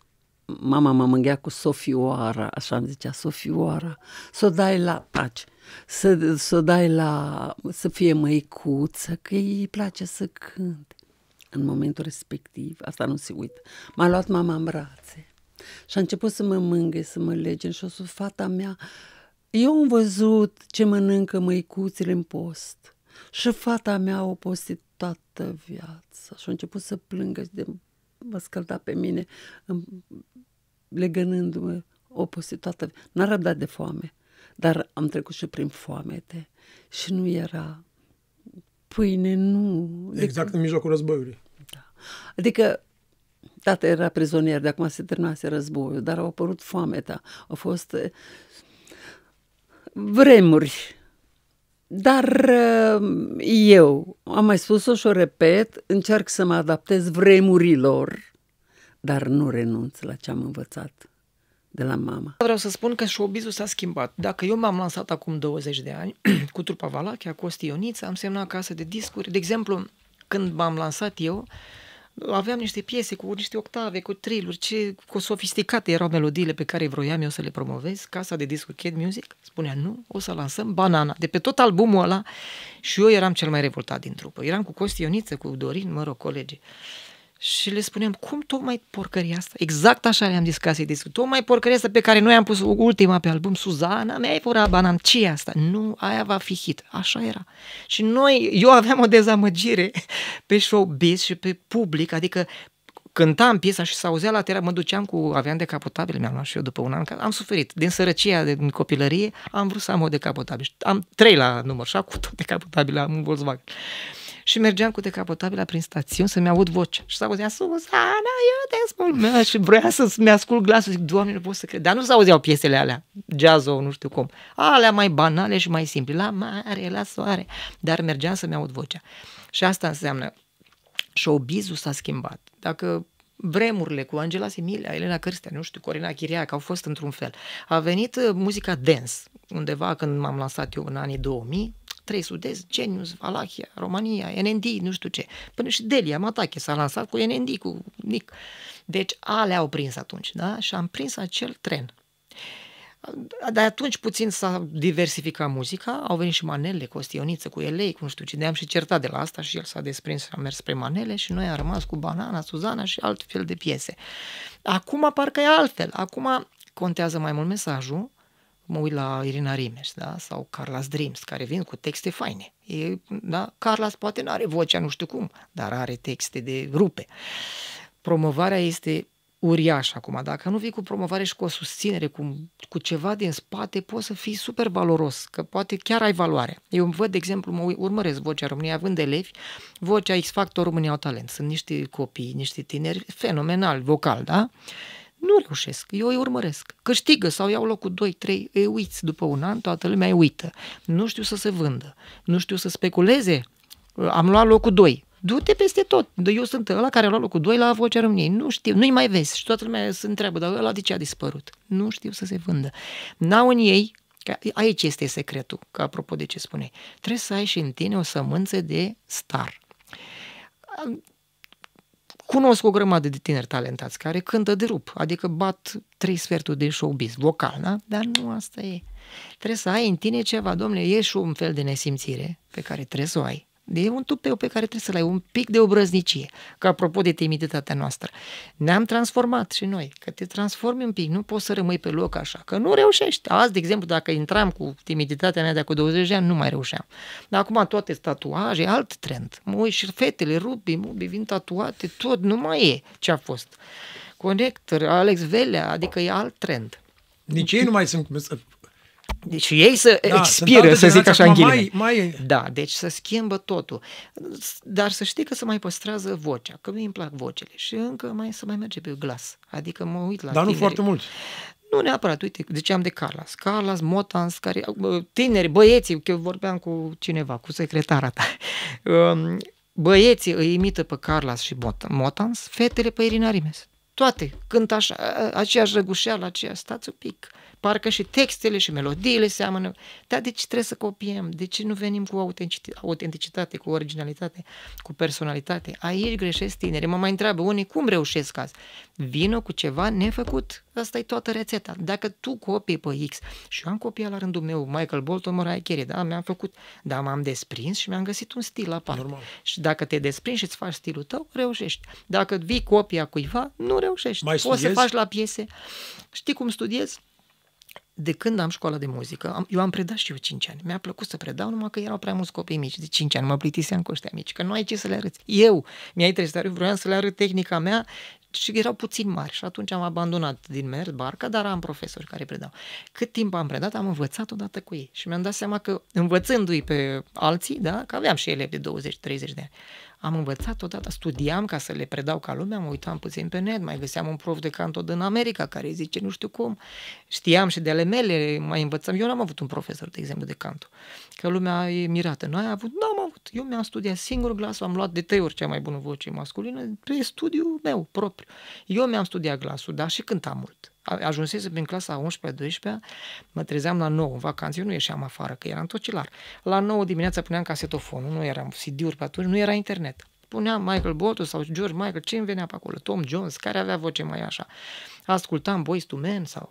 Mama mă mânghea cu Sofioara, așa îmi zicea, Sofioara, să o dai la taci, să, să o dai la, să fie măicuță, că îi place să cânte. În momentul respectiv, asta nu se uită, m-a luat mama în brațe și a început să mă mângâie, să mă lege și o să fata mea, eu am văzut ce mănâncă măicuțele în post și fata mea a postit toată viața și a început să plângă și de mă scălda pe mine îm- legănându-mă, o postit toată viața. N-a răbdat de foame, dar am trecut și prin foamete și nu era pâine, nu. Exact în mijlocul războiului. Adică tata era prizonier, de acum se terminase războiul, dar au apărut foamea, au fost eh, vremuri. Dar eh, eu, am mai spus-o și o repet, încerc să mă adaptez vremurilor, dar nu renunț la ce am învățat de la mama. Vreau să spun că showbizul s-a schimbat. Dacă eu m-am lansat acum 20 de ani cu trupa Valachia, cu Costi Ioniță, am semnat casă de discuri. De exemplu, când m-am lansat eu, aveam niște piese cu niște octave, cu triluri, ce cu sofisticate erau melodiile pe care vroiam eu să le promovez. Casa de discuri Kid Music spunea nu, o să lansăm Banana, de pe tot albumul ăla și eu eram cel mai revoltat din trupă. Eram cu Costi Ioniță, cu Dorin, mă rog, colegii. Și le spuneam, cum tocmai porcăria asta? Exact așa le-am zis ca să-i discut. Tocmai porcăria asta pe care noi am pus ultima pe album, Suzana, mi-ai furat banam, ce e asta? Nu, aia va fi hit. Așa era. Și noi, eu aveam o dezamăgire pe showbiz și pe public, adică cântam piesa și se auzea la tera, mă duceam cu, aveam decapotabil, mi-am luat și eu după un an, că am suferit. Din sărăcia, din copilărie, am vrut să am o decapotabil. Am trei la număr și acum tot decapotabil am un Volkswagen. Și mergeam cu decapotabila prin stațiuni să-mi aud vocea. Și s-auzea, Susana, eu te ascult. Și vrea să-mi ascult glasul. Zic, Doamne, nu pot să cred. Dar nu s-auzeau piesele alea, jazz nu știu cum. Alea mai banale și mai simple. La mare, la soare. Dar mergeam să-mi aud vocea. Și asta înseamnă showbiz-ul s-a schimbat. Dacă vremurile cu Angela Similia, Elena Cârstea, nu știu, Corina Chiriac au fost într-un fel. A venit uh, muzica dance, undeva când m-am lansat eu în anii 2000, trei sud-est, Genius, Valachia, România, NND, nu știu ce. Până și Delia Matache s-a lansat cu NND, cu Nic. Deci alea au prins atunci, da? Și am prins acel tren. De atunci puțin s-a diversificat muzica, au venit și manele, Costioniță, cu elei, cu nu știu ce, de-am și certat de la asta și el s-a desprins și a mers spre manele și noi am rămas cu Banana, Suzana și alt fel de piese. Acum parcă e altfel, acum contează mai mult mesajul, mă uit la Irina Rimes, da? sau Carla's Dreams, care vin cu texte faine. E, da? Carlas poate nu are vocea nu știu cum, dar are texte de rupe. Promovarea este uriaș acum. Dacă nu vii cu promovare și cu o susținere, cu, cu ceva din spate, poți să fii super valoros, că poate chiar ai valoare. Eu văd, de exemplu, mă urmăresc Vocea României, având elevi, Vocea X Factor România au talent. Sunt niște copii, niște tineri fenomenal, vocal, da? Nu reușesc, eu îi urmăresc. Câștigă sau iau locul 2-3, îi uiți după un an, toată lumea îi uită. Nu știu să se vândă, nu știu să speculeze. Am luat locul 2, du-te peste tot. Eu sunt ăla care a luat locul 2 la Vocea României. Nu știu, nu-i mai vezi. Și toată lumea se întreabă, dar ăla de ce a dispărut? Nu știu să se vândă. N-au în ei, că aici este secretul, că apropo de ce spuneai. Trebuie să ai și în tine o sămânță de star. Cunosc o grămadă de tineri talentați care cântă de rup, adică bat trei sferturi de showbiz, vocal, da? Dar nu asta e. Trebuie să ai în tine ceva, domnule, e și un fel de nesimțire pe care trebuie să o ai. E un tupeu pe care trebuie să-l ai, un pic de obrăznicie. Că apropo de timiditatea noastră, ne-am transformat și noi, că te transformi un pic, nu poți să rămâi pe loc așa, că nu reușești. Azi, de exemplu, dacă intram cu timiditatea mea de acum 20 de ani, nu mai reușeam. Dar acum toate tatuaje, alt trend. Mă uit și fetele, rubi, mubi, vin tatuate, tot, nu mai e ce a fost. Conector, Alex Velea, adică e alt trend. Nici ei nu mai sunt deci ei să da, expiră, să zic așa în mai, mai... Da, deci să schimbă totul. Dar să știi că se mai păstrează vocea, că mi-mi plac vocele și încă mai să mai merge pe glas. Adică mă uit la Dar tineri. nu foarte mult. Nu neapărat, uite, ziceam de Carlas. Carlas, Motans, care, tineri, băieții, că vorbeam cu cineva, cu secretara ta. Um, băieții îi imită pe Carlas și Motans, fetele pe Irina Rimes. Toate, cântă așa, aceeași răgușeală, aceeași, stați un pic parcă și textele și melodiile seamănă. Dar de ce trebuie să copiem? De ce nu venim cu autenticitate, cu originalitate, cu personalitate? Aici greșesc tineri. Mă mai întreabă unii cum reușesc azi. Vină cu ceva nefăcut. Asta e toată rețeta. Dacă tu copii pe X și eu am copiat la rândul meu Michael Bolton, Mariah Carey, da, mi-am făcut, dar m-am desprins și mi-am găsit un stil aparte. Normal. Și dacă te desprinzi și îți faci stilul tău, reușești. Dacă vii copia cuiva, nu reușești. Mai Poți să faci la piese. Știi cum studiezi? De când am școală de muzică, am, eu am predat și eu 5 ani. Mi-a plăcut să predau, numai că erau prea mulți copii mici de 5 ani. Mă plictiseam cu ăștia mici, că nu ai ce să le arăți. Eu mi-ai trebuit să vreau să le arăt tehnica mea și erau puțin mari și atunci am abandonat din mers barca, dar am profesori care predau. Cât timp am predat, am învățat odată cu ei și mi-am dat seama că învățându-i pe alții, da, că aveam și elevi de 20-30 de ani, am învățat odată, studiam ca să le predau ca lumea, mă uitam puțin pe net, mai găseam un prof de canto din America care zice nu știu cum, știam și de ale mele, mai învățam, eu n-am avut un profesor, de exemplu, de canto, că lumea e mirată, noi am avut, nu am avut, eu mi-am studiat singur glasul, am luat de trei ori cea mai bună voce masculină pe studiul meu propriu. Eu mi-am studiat glasul, dar și cântam mult ajunsese prin clasa 11-12, mă trezeam la 9 în vacanțe, eu nu ieșeam afară, că eram tocilar. La 9 dimineața puneam casetofonul, nu eram CD-uri pe atunci, nu era internet. Puneam Michael Bolton sau George Michael, ce îmi venea pe acolo, Tom Jones, care avea voce mai așa. Ascultam Boys to Men sau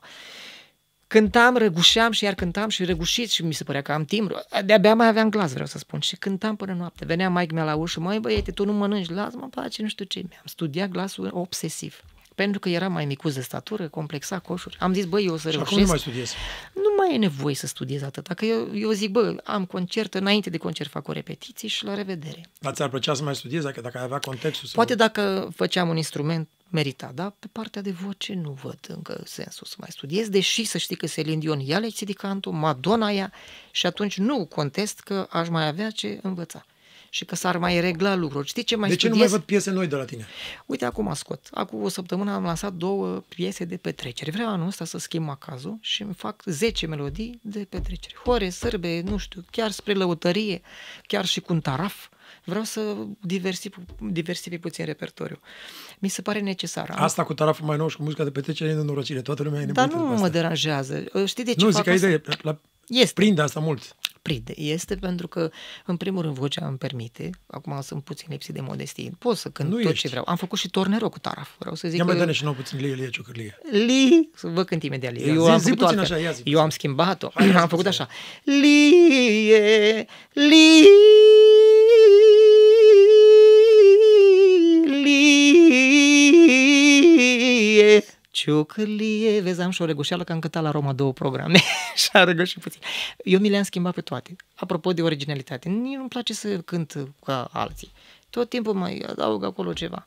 Cântam, răgușeam și iar cântam și răgușit și mi se părea că am timbru. De-abia mai aveam glas, vreau să spun. Și cântam până noapte. Venea maică mea la ușă, măi băiete, tu nu mănânci glas, mă place, nu știu ce. Mi-am studiat glasul obsesiv. Pentru că era mai micuț de statură, complexa coșuri. Am zis, băi, eu o să Și reușesc. acum nu mai studiez. nu mai e nevoie să studiez atât. Că eu, eu zic, bă, am concert, înainte de concert fac o repetiție și la revedere. Dar ți-ar plăcea să mai studiezi dacă, dacă ai avea contextul? Să... Poate dacă făceam un instrument merita, dar pe partea de voce nu văd încă sensul să mai studiez, deși să știi că Celine Dion ia lecții de canto, Madonna ia și atunci nu contest că aș mai avea ce învăța și că s-ar mai regla lucruri. Știi ce mai de ce nu studiez? mai văd piese noi de la tine? Uite, acum scot. Acum o săptămână am lansat două piese de petrecere. Vreau anul ăsta să schimb macazul și îmi fac 10 melodii de petrecere. Hore, sărbe, nu știu, chiar spre lăutărie, chiar și cu un taraf. Vreau să diversific, diversific puțin repertoriul. Mi se pare necesar. Am- Asta cu taraful mai nou și cu muzica de petrecere e nenorocire. Toată lumea e Dar nebunită nu după mă asta. deranjează. Știi de ce Nu, fac zic că asta? idee, la, Este. prinde asta mult. prinde. Este pentru că, în primul rând, vocea îmi permite, acum sunt puțin lipsit de modestie, pot să cânt Nu tot ești. ce vreau. Am făcut și tornero cu taraf, vreau să zic Ia mai că... dă-ne și nouă puțin lie, lie, ciocârlie. Li, să vă cânt imediat Li. Ia, Eu zi- am zi făcut puțin altfel. așa, ia zi Eu am schimbat-o. Hai, ia zi am făcut puțin. așa. Lie, li, lie, ciocârlie. Vezi, am și o regușeală că am cântat la Roma două programe și am răgușit puțin. Eu mi le-am schimbat pe toate. Apropo de originalitate, nici nu-mi place să cânt ca alții. Tot timpul mai adaug acolo ceva.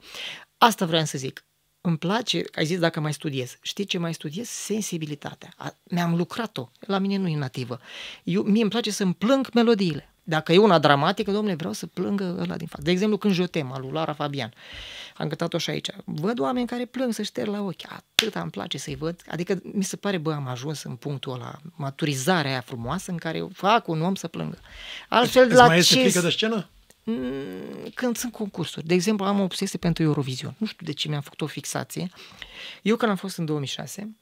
Asta vreau să zic. Îmi place, ai zis dacă mai studiez. Știi ce mai studiez? Sensibilitatea. A, mi-am lucrat-o. La mine nu e nativă. Eu, mie îmi place să-mi plâng melodiile. Dacă e una dramatică, domnule, vreau să plângă ăla din fapt. De exemplu, când Jotema, lui Lara Fabian, am cântat-o și aici. Văd oameni care plâng să șterg la ochi. Atât îmi place să-i văd. Adică mi se pare, bă, am ajuns în punctul ăla, maturizarea aia frumoasă în care fac un om să plângă. Altfel, Îți la mai este ce frică de scenă? Mm, când sunt concursuri. De exemplu, am o obsesie pentru Eurovision. Nu știu de ce mi-am făcut o fixație. Eu când am fost în 2006,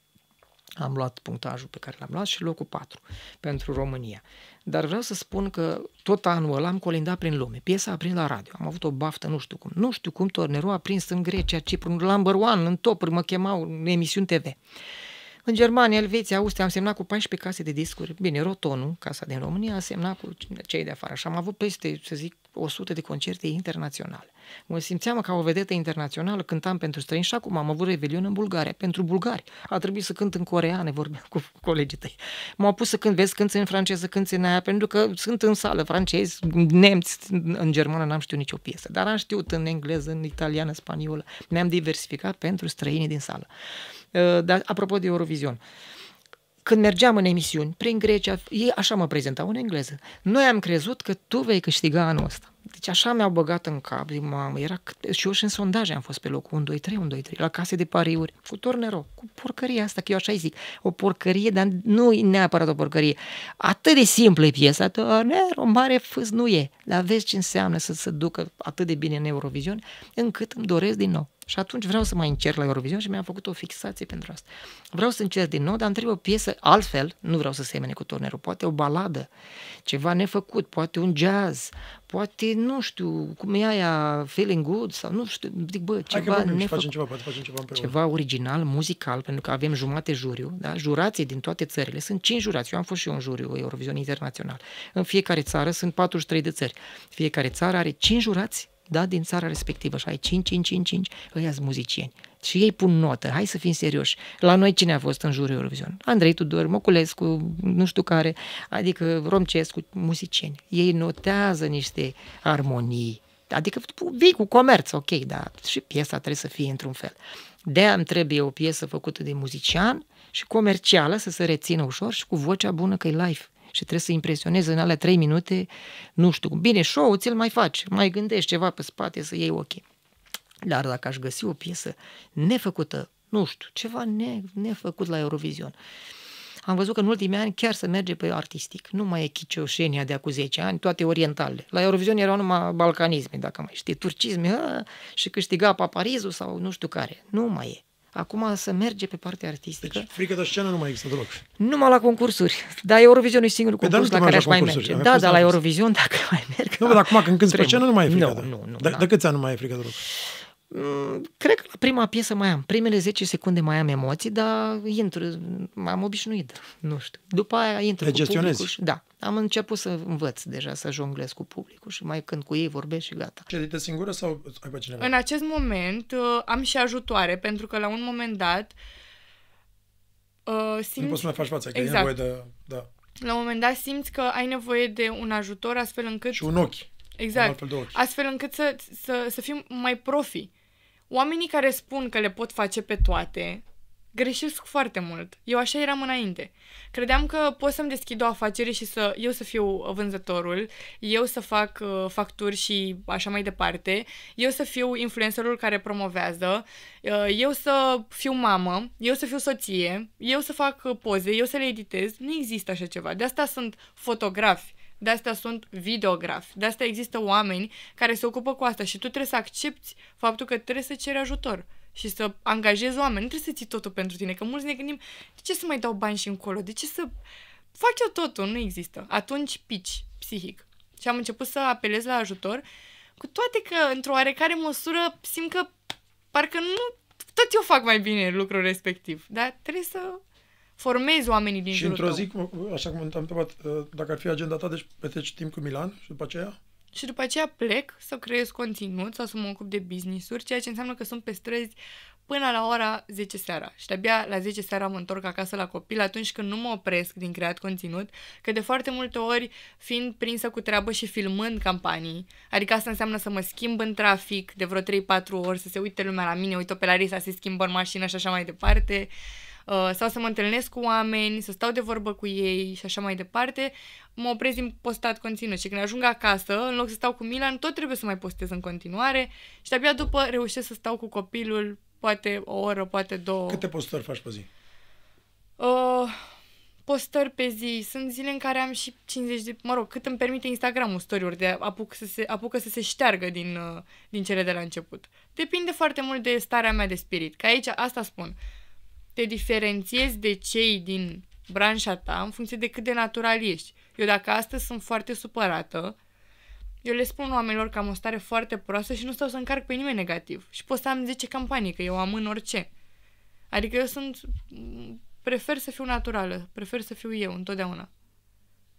am luat punctajul pe care l-am luat și locul 4 pentru România. Dar vreau să spun că tot anul ăla am colindat prin lume. Piesa a prins la radio. Am avut o baftă, nu știu cum. Nu știu cum Tornero a prins în Grecia, Cipru, în number one, în topuri, mă chemau în emisiuni TV. În Germania, Elveția, Austria am semnat cu 14 case de discuri. Bine, Rotonul, casa din România, a semnat cu cei de afară. Și am avut peste, să zic, 100 de concerte internaționale. Mă simțeam ca o vedetă internațională, cântam pentru străini și acum am avut revelion în Bulgaria, pentru bulgari. A trebuit să cânt în coreane, vorbeam cu colegii tăi. M-au pus să cânt, vezi, cânt în franceză, cânt în aia, pentru că sunt în sală francezi, nemți, în germană n-am știut nicio piesă, dar am știut în engleză, în italiană, spaniolă. Ne-am diversificat pentru străinii din sală. Uh, Dar apropo de Eurovision, când mergeam în emisiuni prin Grecia, ei așa mă prezentau în engleză. Noi am crezut că tu vei câștiga anul ăsta. Deci așa mi-au băgat în cap, zic, mamă, era cât... și eu și în sondaje am fost pe locul 1, 2, 3, 1, 2, 3, la case de pariuri, cu Tornero, cu porcăria asta, că eu așa zic, o porcărie, dar nu e neapărat o porcărie. Atât de simplă e piesa, Tornero, mare fâs nu e, dar vezi ce înseamnă să se ducă atât de bine în Eurovision, încât îmi doresc din nou. Și atunci vreau să mai încerc la Eurovision și mi-am făcut o fixație pentru asta. Vreau să încerc din nou, dar îmi trebuie o piesă altfel, nu vreau să semene cu Tornero, poate o baladă, ceva nefăcut, poate un jazz, poate, nu știu, cum e aia, Feeling Good sau nu știu, zic, bă, Hai că ceva vorbim și nefăcut facem ceva, poate facem ceva împreună. ceva original, muzical, pentru că avem jumate juriu, da? jurații din toate țările. Sunt cinci jurați. Eu am fost și eu în juriu Eurovision Internațional. În fiecare țară sunt 43 de țări. Fiecare țară are cinci jurați da, din țara respectivă și ai 5, 5, 5, 5, ăia sunt muzicieni. Și ei pun notă, hai să fim serioși. La noi cine a fost în juriul Eurovision? Andrei Tudor, Moculescu, nu știu care, adică Romcescu, muzicieni. Ei notează niște armonii, Adică vii cu comerț, ok, dar și piesa trebuie să fie într-un fel. de îmi trebuie o piesă făcută de muzician și comercială să se rețină ușor și cu vocea bună că e live și trebuie să impresioneze în alea trei minute, nu știu, bine, show ți-l mai faci, mai gândești ceva pe spate să iei ok. Dar dacă aș găsi o piesă nefăcută, nu știu, ceva ne, nefăcut la Eurovision, am văzut că în ultimii ani chiar se merge pe artistic. Nu mai e chicioșenia de acum 10 ani, toate orientale. La Eurovision erau numai balcanisme, dacă mai știi, turcisme a, și câștiga paparizul sau nu știu care. Nu mai e. Acum să merge pe partea artistică. Deci frică de scenă nu mai există deloc. Numai la concursuri. Dar Eurovision e singurul Păi, dar concurs nu la te care mai aș joci mai concursuri, merge. ai Da, fost dar la la Eurovision, dacă mai merg... Nu, dar acum când cânti pe Trebuie. scenă nu mai e frică. Nu, de- nu, nu. De, da. de câți ani nu mai e frică deloc? Mm, Cred că la prima piesă mai am. Primele 10 secunde mai am emoții, dar intru, m-am obișnuit, nu știu. După aia intru Le cu gestionezi? publicul și, da, am început să învăț deja să jonglez cu publicul și mai când cu ei vorbesc și gata. Ce edită singură sau ai pe cineva? În acest moment uh, am și ajutoare, pentru că la un moment dat uh, Nu simți, poți să mai faci față, că Exact. e nevoie de... Da. la un moment dat simți că ai nevoie de un ajutor astfel încât... Și un ochi. Un Exact. altfel de ochi. Astfel încât să, să, să fim mai profi. Oamenii care spun că le pot face pe toate, greșesc foarte mult. Eu așa eram înainte. Credeam că pot să-mi deschid o afacere și să eu să fiu vânzătorul, eu să fac uh, facturi și așa mai departe, eu să fiu influencerul care promovează, uh, eu să fiu mamă, eu să fiu soție, eu să fac uh, poze, eu să le editez. Nu există așa ceva. De asta sunt fotografi. De asta sunt videografi. De asta există oameni care se ocupă cu asta și tu trebuie să accepti faptul că trebuie să ceri ajutor și să angajezi oameni. Nu trebuie să ții totul pentru tine, că mulți ne gândim de ce să mai dau bani și încolo? De ce să fac eu totul? Nu există. Atunci pici psihic. Și am început să apelez la ajutor, cu toate că, într-o oarecare măsură, simt că parcă nu tot eu fac mai bine lucrul respectiv. Dar trebuie să formezi oamenii din Și jurul într-o tău. zi, cum- așa cum te-am întrebat, uh, dacă ar fi agenda ta, deci petreci timp cu Milan și după aceea? Și după aceea plec să creez conținut sau să mă ocup de business-uri, ceea ce înseamnă că sunt pe străzi până la ora 10 seara. Și de-abia la 10 seara mă întorc acasă la copil atunci când nu mă opresc din creat conținut, că de foarte multe ori fiind prinsă cu treabă și filmând campanii, adică asta înseamnă să mă schimb în trafic de vreo 3-4 ori, să se uite lumea la mine, uite pe Larisa, se schimbă în mașină și așa mai departe, uh, sau să mă întâlnesc cu oameni, să stau de vorbă cu ei și așa mai departe, mă opresc din postat conținut și când ajung acasă, în loc să stau cu Milan, tot trebuie să mai postez în continuare și de-abia după reușesc să stau cu copilul poate o oră, poate două. Câte postări faci pe zi? Uh, postări pe zi. Sunt zile în care am și 50 de... Mă rog, cât îmi permite Instagram-ul story-uri de apuc să se, apucă să se șteargă din, uh, din cele de la început. Depinde foarte mult de starea mea de spirit. Că aici, asta spun, te diferențiezi de cei din branșa ta în funcție de cât de natural ești. Eu dacă astăzi sunt foarte supărată, eu le spun oamenilor că am o stare foarte proastă și nu stau să încarc pe nimeni negativ. Și pot să am 10 campanii, că eu am în orice. Adică eu sunt... Prefer să fiu naturală. Prefer să fiu eu întotdeauna.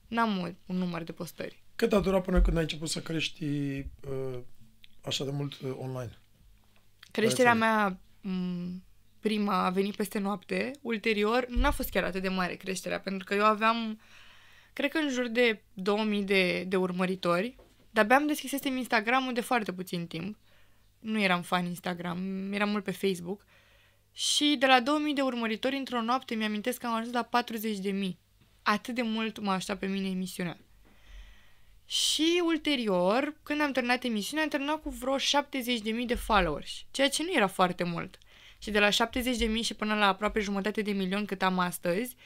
N-am un, un număr de postări. Cât a durat până când ai început să crești uh, așa de mult uh, online? Creșterea Care mea m, prima a venit peste noapte, ulterior n-a fost chiar atât de mare creșterea, pentru că eu aveam, cred că în jur de 2000 de, de urmăritori, dar abia am deschisesem Instagram-ul de foarte puțin timp. Nu eram fan Instagram, eram mult pe Facebook. Și de la 2000 de urmăritori, într-o noapte, mi-amintesc că am ajuns la 40 de mii. Atât de mult m-a ajutat pe mine emisiunea. Și ulterior, când am terminat emisiunea, am terminat cu vreo 70.000 de followers, ceea ce nu era foarte mult. Și de la 70.000 și până la aproape jumătate de milion cât am astăzi,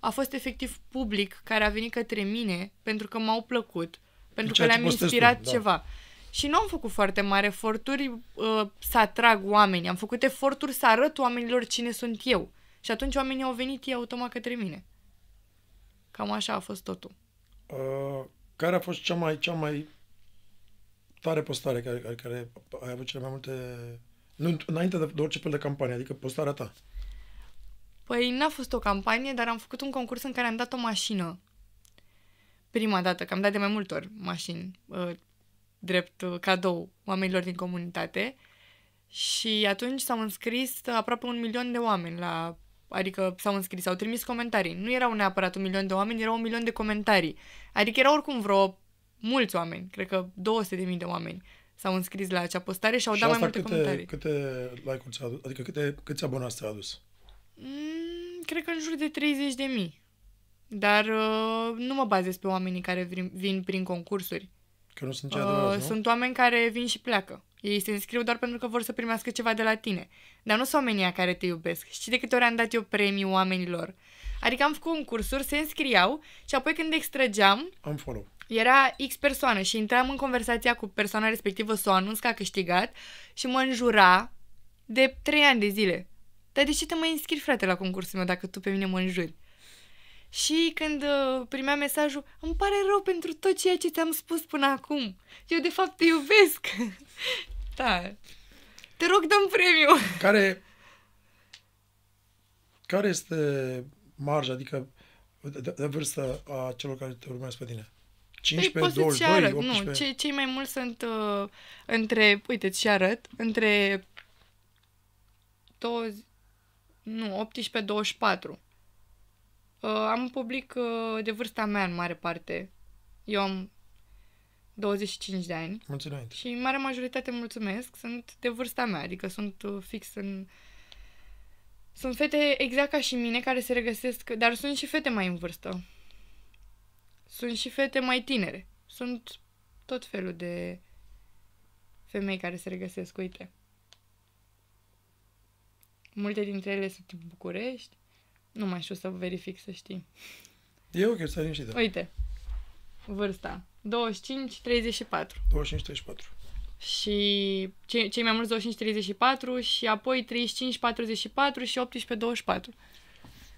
a fost efectiv public care a venit către mine pentru că m-au plăcut, pentru că ceea ce le-am postezi tu, inspirat da. ceva. Și nu am făcut foarte mari eforturi uh, să atrag oameni, am făcut eforturi să arăt oamenilor cine sunt eu. Și atunci oamenii au venit ei automat către mine. Cam așa a fost totul. Uh, care a fost cea mai, cea mai tare postare care, care, care ai avut cele mai multe... Nu, înainte de, de orice fel de campanie, adică postarea ta. Păi n-a fost o campanie, dar am făcut un concurs în care am dat o mașină. Prima dată, că am dat de mai multe ori mașini, uh, drept uh, cadou oamenilor din comunitate. Și atunci s-au înscris aproape un milion de oameni la Adică s-au înscris, au trimis comentarii. Nu erau neapărat un milion de oameni, erau un milion de comentarii. Adică erau oricum vreo mulți oameni, cred că 200 de mii de oameni s-au înscris la acea postare și au și dat mai asta multe câte, comentarii. câte like-uri ți-a adus? Adică câte, câți abonați ți-a adus? Mm, cred că în jur de 30 de mii. Dar uh, nu mă bazez pe oamenii care vin, vin prin concursuri. Că nu sunt cei Uh, adevărați, nu? sunt oameni care vin și pleacă. Ei se înscriu doar pentru că vor să primească ceva de la tine. Dar nu sunt oamenii aia care te iubesc. Știi de câte ori am dat eu premii oamenilor? Adică am făcut concursuri, se înscriau și apoi când extrăgeam, Am follow. Era X persoană și intram în conversația cu persoana respectivă să o anunț că a câștigat și mă înjura de 3 ani de zile. Dar de ce te mai înscrii, frate, la concursul meu dacă tu pe mine mă înjuri? Și când uh, primeam mesajul, îmi pare rău pentru tot ceea ce ți-am spus până acum. Eu de fapt te iubesc. da. Te rog, dăm premiu! Care, care este marja, adică de, de vârstă a celor care te urmează pe tine? 15, Păi, pot să-ți 22, arăt. 18? Nu, ce, cei mai mulți sunt uh, între, uite, ți arăt, între 20, nu, 18-24. Uh, am un public uh, de vârsta mea în mare parte. Eu am 25 de ani Mulți înainte. și în mare majoritate, mulțumesc, sunt de vârsta mea, adică sunt uh, fix în... Sunt fete exact ca și mine care se regăsesc, dar sunt și fete mai în vârstă. Sunt și fete mai tinere. Sunt tot felul de femei care se regăsesc, uite. Multe dintre ele sunt în București. Nu mai știu să verific, să știi. E ok, stai liniștită. Uite, vârsta. 25-34. 25-34. Și cei, cei mai mulți 25-34 și apoi 35-44 și 18-24.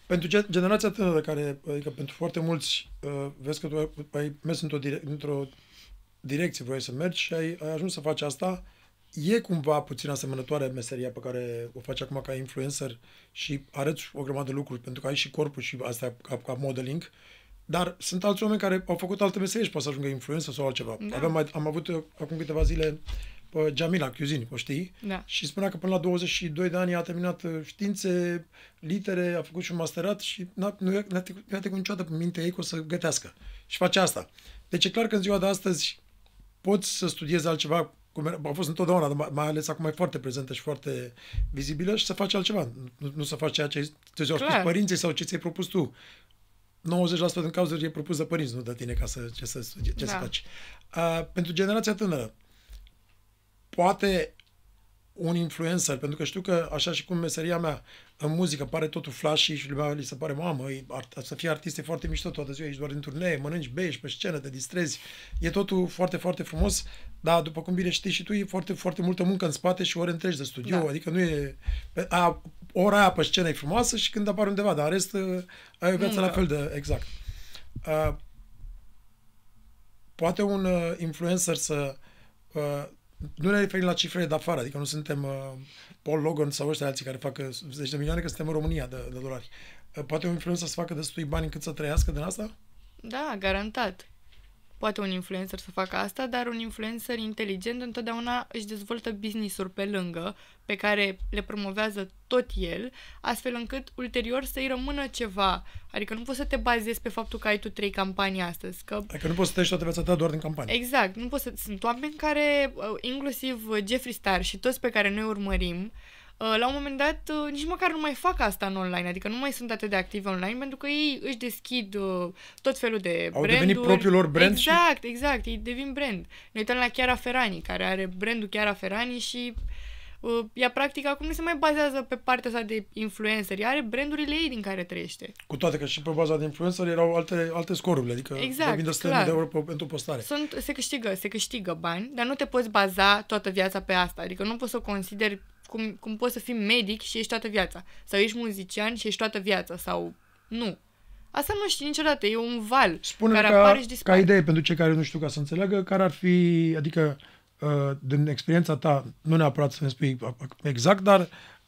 Pentru ge- generația tânără care, adică pentru foarte mulți, uh, vezi că tu ai, ai mers într-o, dire- într-o direcție, vrei să mergi și ai, ai ajuns să faci asta, e cumva puțin asemănătoare meseria pe care o faci acum ca influencer și arăți o grămadă de lucruri, pentru că ai și corpul și asta ca, ca modeling, dar sunt alți oameni care au făcut alte meserii și pot să ajungă influencer sau altceva. Da. Aveam mai, am avut uh, acum câteva zile pe Jamila Chiuzini, o știi? Da. Și spunea că până la 22 de ani a terminat uh, științe, litere, a făcut și un masterat și n-a, nu i-a, n-a trecut, nu i-a trecut niciodată pe mintea ei că o să gătească. Și face asta. Deci e clar că în ziua de astăzi poți să studiezi altceva, cum era- a fost întotdeauna, dar mai- mai ales acum e foarte prezentă și foarte vizibilă și să faci altceva. Nu, nu să faci ceea ce ți-au spus Clar. părinții sau ce ți-ai propus tu. 90% din cauze e propus de părinți, nu de tine ca să, ce să, studi- ce Da. să faci. Uh, pentru generația tânără, poate un influencer, pentru că știu că așa și cum meseria mea în muzică pare totul flashy și lumea li se pare, mamă, e, art, să fii artist e foarte mișto toată ziua, ești doar în turnee, mănânci, bei, ești pe scenă, te distrezi, e totul foarte, foarte frumos, dar după cum bine știi și tu, e foarte, foarte multă muncă în spate și ore întregi de studio, Da. adică nu e, pe- a, ora aia pe scenă e frumoasă și când apare undeva, dar în rest uh, ai o viață la Muncă. fel de, exact. Uh, poate un uh, influencer să uh, nu ne referim la cifrele de afară, adică nu suntem uh, Paul Logan sau ăștia alții care fac uh, zeci de milioane, că suntem în România de, de dolari. Uh, poate un influencer să facă destui bani încât să trăiască din asta? Da, garantat. Poate un influencer să facă asta, dar un influencer inteligent întotdeauna își dezvoltă business-uri pe lângă, pe care le promovează tot el, astfel încât ulterior să-i rămână ceva. Adică nu poți să te bazezi pe faptul că ai tu trei campanii astăzi, că Adică nu poți să trăiești toată viața ta doar din campanie. Exact, nu poți să... Sunt oameni care, uh, inclusiv uh, Jeffree Star și toți pe care noi urmărim, uh, la un moment dat uh, nici măcar nu mai fac asta în online, adică nu mai sunt atât de activi online pentru că ei își deschid uh, tot felul de Au branduri. devenit propriul lor brand și- Exact, exact, ei devin brand. Ne uităm la Chiara Ferrani, care are brandul Chiara Ferrani și uh, ea practic acum nu se mai bazează pe partea asta de influencer, ea are brandurile ei din care trăiește. Cu toate că și pe baza de influencer erau alte, alte scoruri, adică Exact, vorbim de 100 de clar. euro pe, pentru postare. Sunt, se câștigă, se câștigă bani, dar nu te poți baza toată viața pe asta. Adică nu poți să o consideri cum, cum poți să fii medic și ești toată viața. Sau ești muzician și ești toată viața. Sau nu. Asta nu știi niciodată. E un val spune care ca, apare și ca dispare. idee pentru cei care nu știu ca să înțeleagă, care ar fi, adică uh, din experiența ta, nu neapărat să ne spui a- a- exact, dar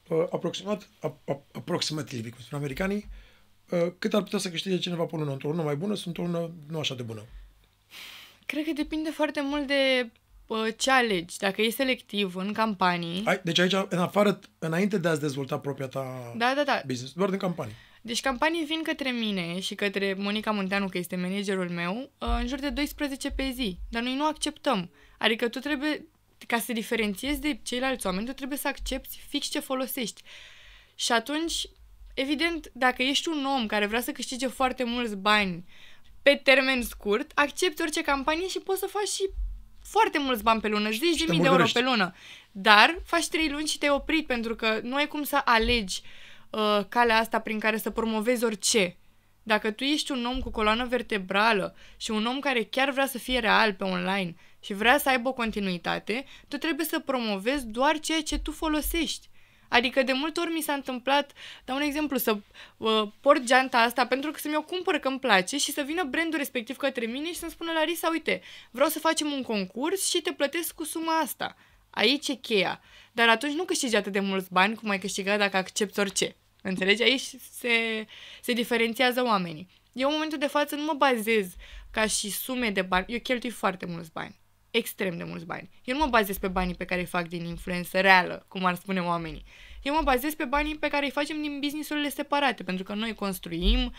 uh, aproximat, a, a, aproximativ, cum spun americanii, uh, cât ar putea să câștige cineva pe o lună, într-o lună mai bună, sunt o lună nu așa de bună. Cred că depinde foarte mult de uh, ce alegi. Dacă e selectiv în campanii... Ai, deci aici, în afară, înainte de a-ți dezvolta propria ta Da, da, da. business, doar din campanii. Deci campanii vin către mine și către Monica Munteanu, că este managerul meu, uh, în jur de 12 pe zi. Dar noi nu acceptăm. Adică tu trebuie, ca să te diferențiezi de ceilalți oameni, tu trebuie să accepti fix ce folosești. Și atunci, evident, dacă ești un om care vrea să câștige foarte mulți bani pe termen scurt, accepti orice campanie și poți să faci și foarte mulți bani pe lună, zeci de te mii de euro murdărești. pe lună. Dar faci trei luni și te-ai oprit pentru că nu ai cum să alegi uh, calea asta prin care să promovezi orice. Dacă tu ești un om cu coloană vertebrală și un om care chiar vrea să fie real pe online și vrea să aibă o continuitate, tu trebuie să promovezi doar ceea ce tu folosești. Adică de multe ori mi s-a întâmplat, dau un exemplu, să uh, port geanta asta pentru că să mi-o cumpăr că îmi place și să vină brandul respectiv către mine și să-mi spună Larisa, uite, vreau să facem un concurs și te plătesc cu suma asta. Aici e cheia. dar atunci nu câștigi atât de mulți bani cum ai câștiga dacă accepti orice. Înțelegi? Aici se, se diferențiază oamenii. Eu în momentul de față nu mă bazez ca și sume de bani. Eu cheltui foarte mulți bani. Extrem de mulți bani. Eu nu mă bazez pe banii pe care îi fac din influență reală, cum ar spune oamenii. Eu mă bazez pe banii pe care îi facem din businessurile separate, pentru că noi construim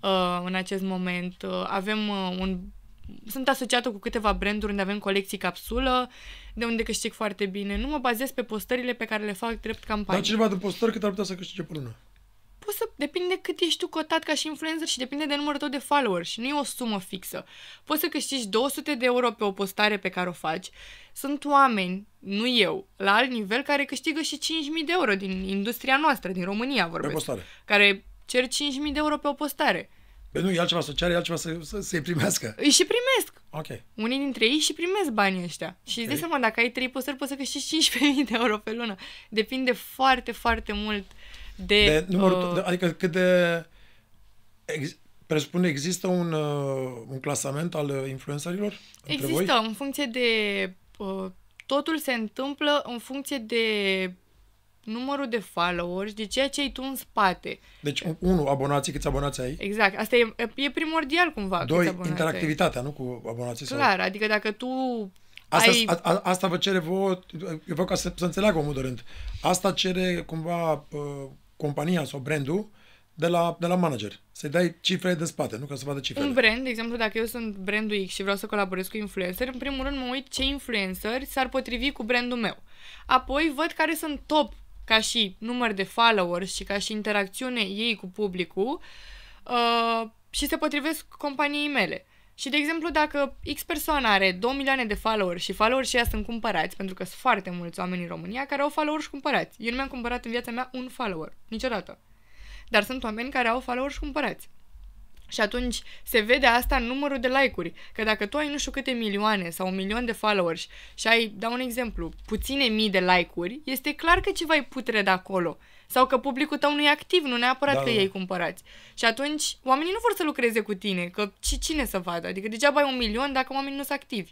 uh, în acest moment, uh, avem uh, un sunt asociată cu câteva branduri unde avem colecții capsulă, de unde câștig foarte bine. Nu mă bazez pe postările pe care le fac drept campanie. Dar cineva de postări cât ar putea să câștige pe lună? Poți să, depinde cât ești tu cotat ca și influencer și depinde de numărul tău de followers și nu e o sumă fixă. Poți să câștigi 200 de euro pe o postare pe care o faci. Sunt oameni, nu eu, la alt nivel, care câștigă și 5.000 de euro din industria noastră, din România vorbesc. Pe postare. Care cer 5.000 de euro pe o postare. Păi nu, e altceva să ceare, e altceva să, să, să-i primească. Îi și primesc. Ok. Unii dintre ei și primesc banii ăștia. Și îți dai seama, dacă ai trei postări, poți să câștigi 15.000 de euro pe lună. Depinde foarte, foarte mult de... De numărul, uh, de, adică cât de... Ex, presupune există un, uh, un clasament al uh, influencerilor între voi? Există, în funcție de... Uh, totul se întâmplă în funcție de numărul de followers, de ceea ce ai tu în spate. Deci, un- unu, abonații, câți abonați ai? Exact. Asta e, e primordial cumva. câți Doi, abonați ai. interactivitatea, nu cu abonații? sau- Clar, adică dacă tu Asta, ai... a, a, asta vă cere vouă, eu vreau ca să, să înțeleagă omul de rând. Asta cere cumva uh, compania sau brandul de la, de la manager. Să-i dai cifre de spate, nu ca să vadă cifrele. Un brand, de exemplu, dacă eu sunt brandul X și vreau să colaborez cu influencer, în primul rând mă uit ce influenceri s-ar potrivi cu brandul meu. Apoi văd care sunt top ca și număr de followers și ca și interacțiune ei cu publicul uh, și se potrivesc companiei mele. Și, de exemplu, dacă X persoană are 2 milioane de followers și followers și ea sunt cumpărați, pentru că sunt foarte mulți oameni în România care au followers cumpărați. Eu nu mi-am cumpărat în viața mea un follower, niciodată. Dar sunt oameni care au followers cumpărați. Și atunci se vede asta în numărul de like-uri. Că dacă tu ai nu știu câte milioane sau un milion de followers și ai, dau un exemplu, puține mii de like-uri, este clar că ceva e putred acolo. Sau că publicul tău nu e activ, nu neapărat Da, că da. ei cumpărați. Și atunci oamenii nu vor să lucreze cu tine, că ci cine să vadă? Adică degeaba ai un milion dacă oamenii nu sunt activi.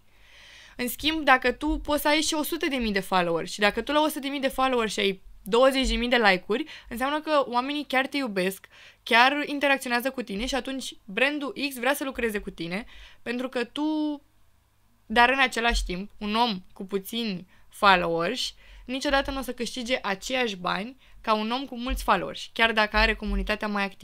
În schimb, dacă tu poți să ai și 100 de mii de followers și dacă tu la 100 de mii de followers și ai 20 de mii de like-uri, înseamnă că oamenii chiar te iubesc, chiar interacționează cu tine și atunci brandul X vrea să lucreze cu tine pentru că tu, dar în același timp, un om cu puțini followers niciodată nu o să câștige aceiași bani ca un om cu mulți followers, chiar dacă are comunitatea mai activă.